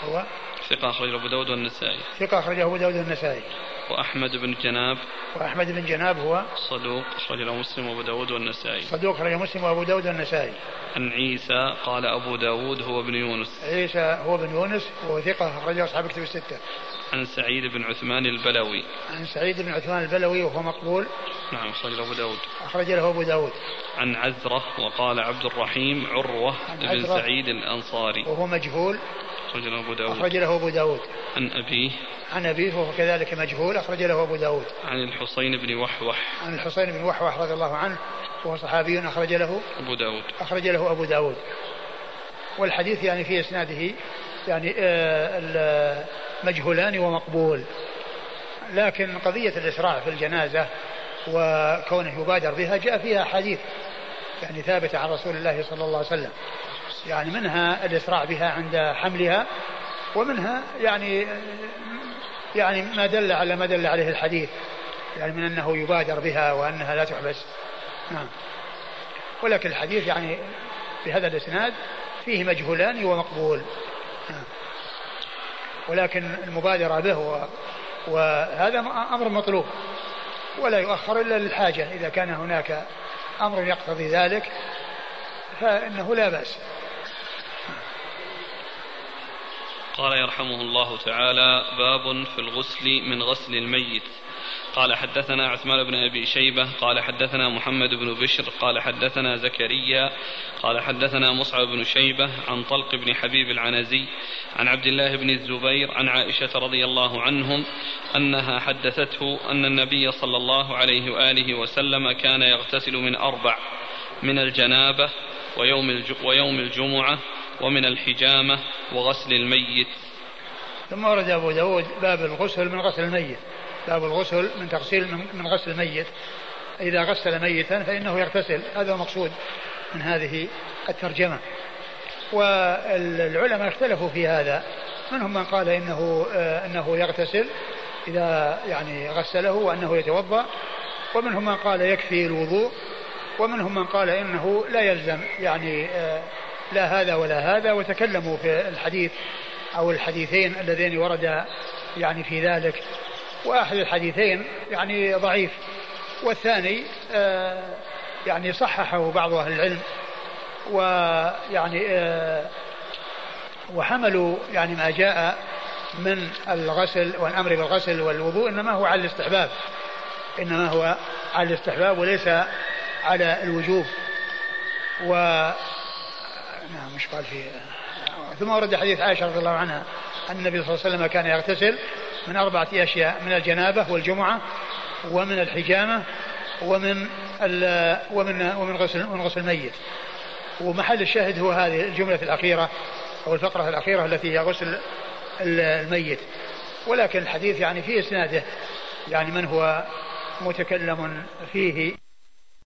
S1: هو
S2: ثقة أخرجه أبو داود والنسائي.
S1: ثقة أخرجه أبو داود والنسائي.
S2: وأحمد بن جناب.
S1: وأحمد بن جناب هو
S2: صدوق أخرجه مسلم وأبو داود والنسائي.
S1: صدوق أخرجه مسلم وأبو داود والنسائي.
S2: عن عيسى قال أبو داود هو ابن يونس.
S1: عيسى هو ابن يونس وهو ثقة أخرجه أصحاب كتب الستة.
S2: عن سعيد بن عثمان البلوي.
S1: عن سعيد بن عثمان البلوي وهو مقبول.
S2: نعم أخرج له أبو داود.
S1: أخرج له أبو داود.
S2: عن عزرة وقال عبد الرحيم عروة بن سعيد الأنصاري.
S1: وهو مجهول.
S2: أخرج له أبو داود.
S1: أخرج له أبو داود.
S2: عن أبيه.
S1: عن أبيه وهو كذلك مجهول أخرج له أبو داود.
S2: عن الحصين بن وحوح.
S1: عن الحصين بن وحوح رضي الله عنه وهو صحابي أخرج له
S2: أبو داود.
S1: أخرج له أبو داود. والحديث يعني في إسناده يعني آه، مجهولان ومقبول. لكن قضية الإسراع في الجنازة وكونه يبادر بها جاء فيها حديث يعني ثابتة عن رسول الله صلى الله عليه وسلم. يعني منها الإسراع بها عند حملها ومنها يعني يعني ما دل على ما دل عليه الحديث يعني من أنه يبادر بها وأنها لا تحبس. نعم. ولكن الحديث يعني بهذا الإسناد فيه مجهولان ومقبول. نعم. ولكن المبادرة به وهذا أمر مطلوب ولا يؤخر إلا للحاجة. إذا كان هناك أمر يقتضي ذلك فإنه لا بأس.
S2: قال يرحمه الله تعالى باب في الغسل من غسل الميت. قال حدثنا عثمان بن أبي شيبة قال حدثنا محمد بن بشر قال حدثنا زكريا قال حدثنا مصعب بن شيبة عن طلق بن حبيب العنزي عن عبد الله بن الزبير عن عائشة رضي الله عنهم أنها حدثته أن النبي صلى الله عليه وآله وسلم كان يغتسل من أربع من الجنابة ويوم ويوم الجمعة ومن الحجامة وغسل الميت.
S1: ثم ورد أبو داود باب الغسل من غسل الميت. باب الغسل من تغسيل من غسل الميت. إذا غسل ميتا فإنه يغتسل. هذا المقصود من هذه الترجمة. والعلماء اختلفوا في هذا. منهم من قال إنه آه أنه يغتسل إذا يعني غسله وأنه يتوضأ. ومنهم من قال يكفي الوضوء. ومنهم من قال إنه لا يلزم يعني آه لا هذا ولا هذا وتكلموا في الحديث أو الحديثين اللذين ورد يعني في ذلك. وأحد الحديثين يعني ضعيف. والثاني آه، يعني صححه بعض أهل العلم ويعني آه، وحملوا يعني ما جاء من الغسل والأمر بالغسل والوضوء إنما هو على الاستحباب. إنما هو على الاستحباب وليس على الوجوب. و مش قال فيه ثم ورد حديث عائشة رضي الله عنها أن النبي صلى الله عليه وسلم كان يغتسل من أربعة أشياء من الجنابة والجمعة ومن الحجامة ومن ومن ومن غسل من غسل الميت. ومحل الشاهد هو هذه الجملة الأخيرة أو الفقرة الأخيرة التي هي غسل الميت. ولكن الحديث يعني في إسناده يعني من هو متكلم فيه.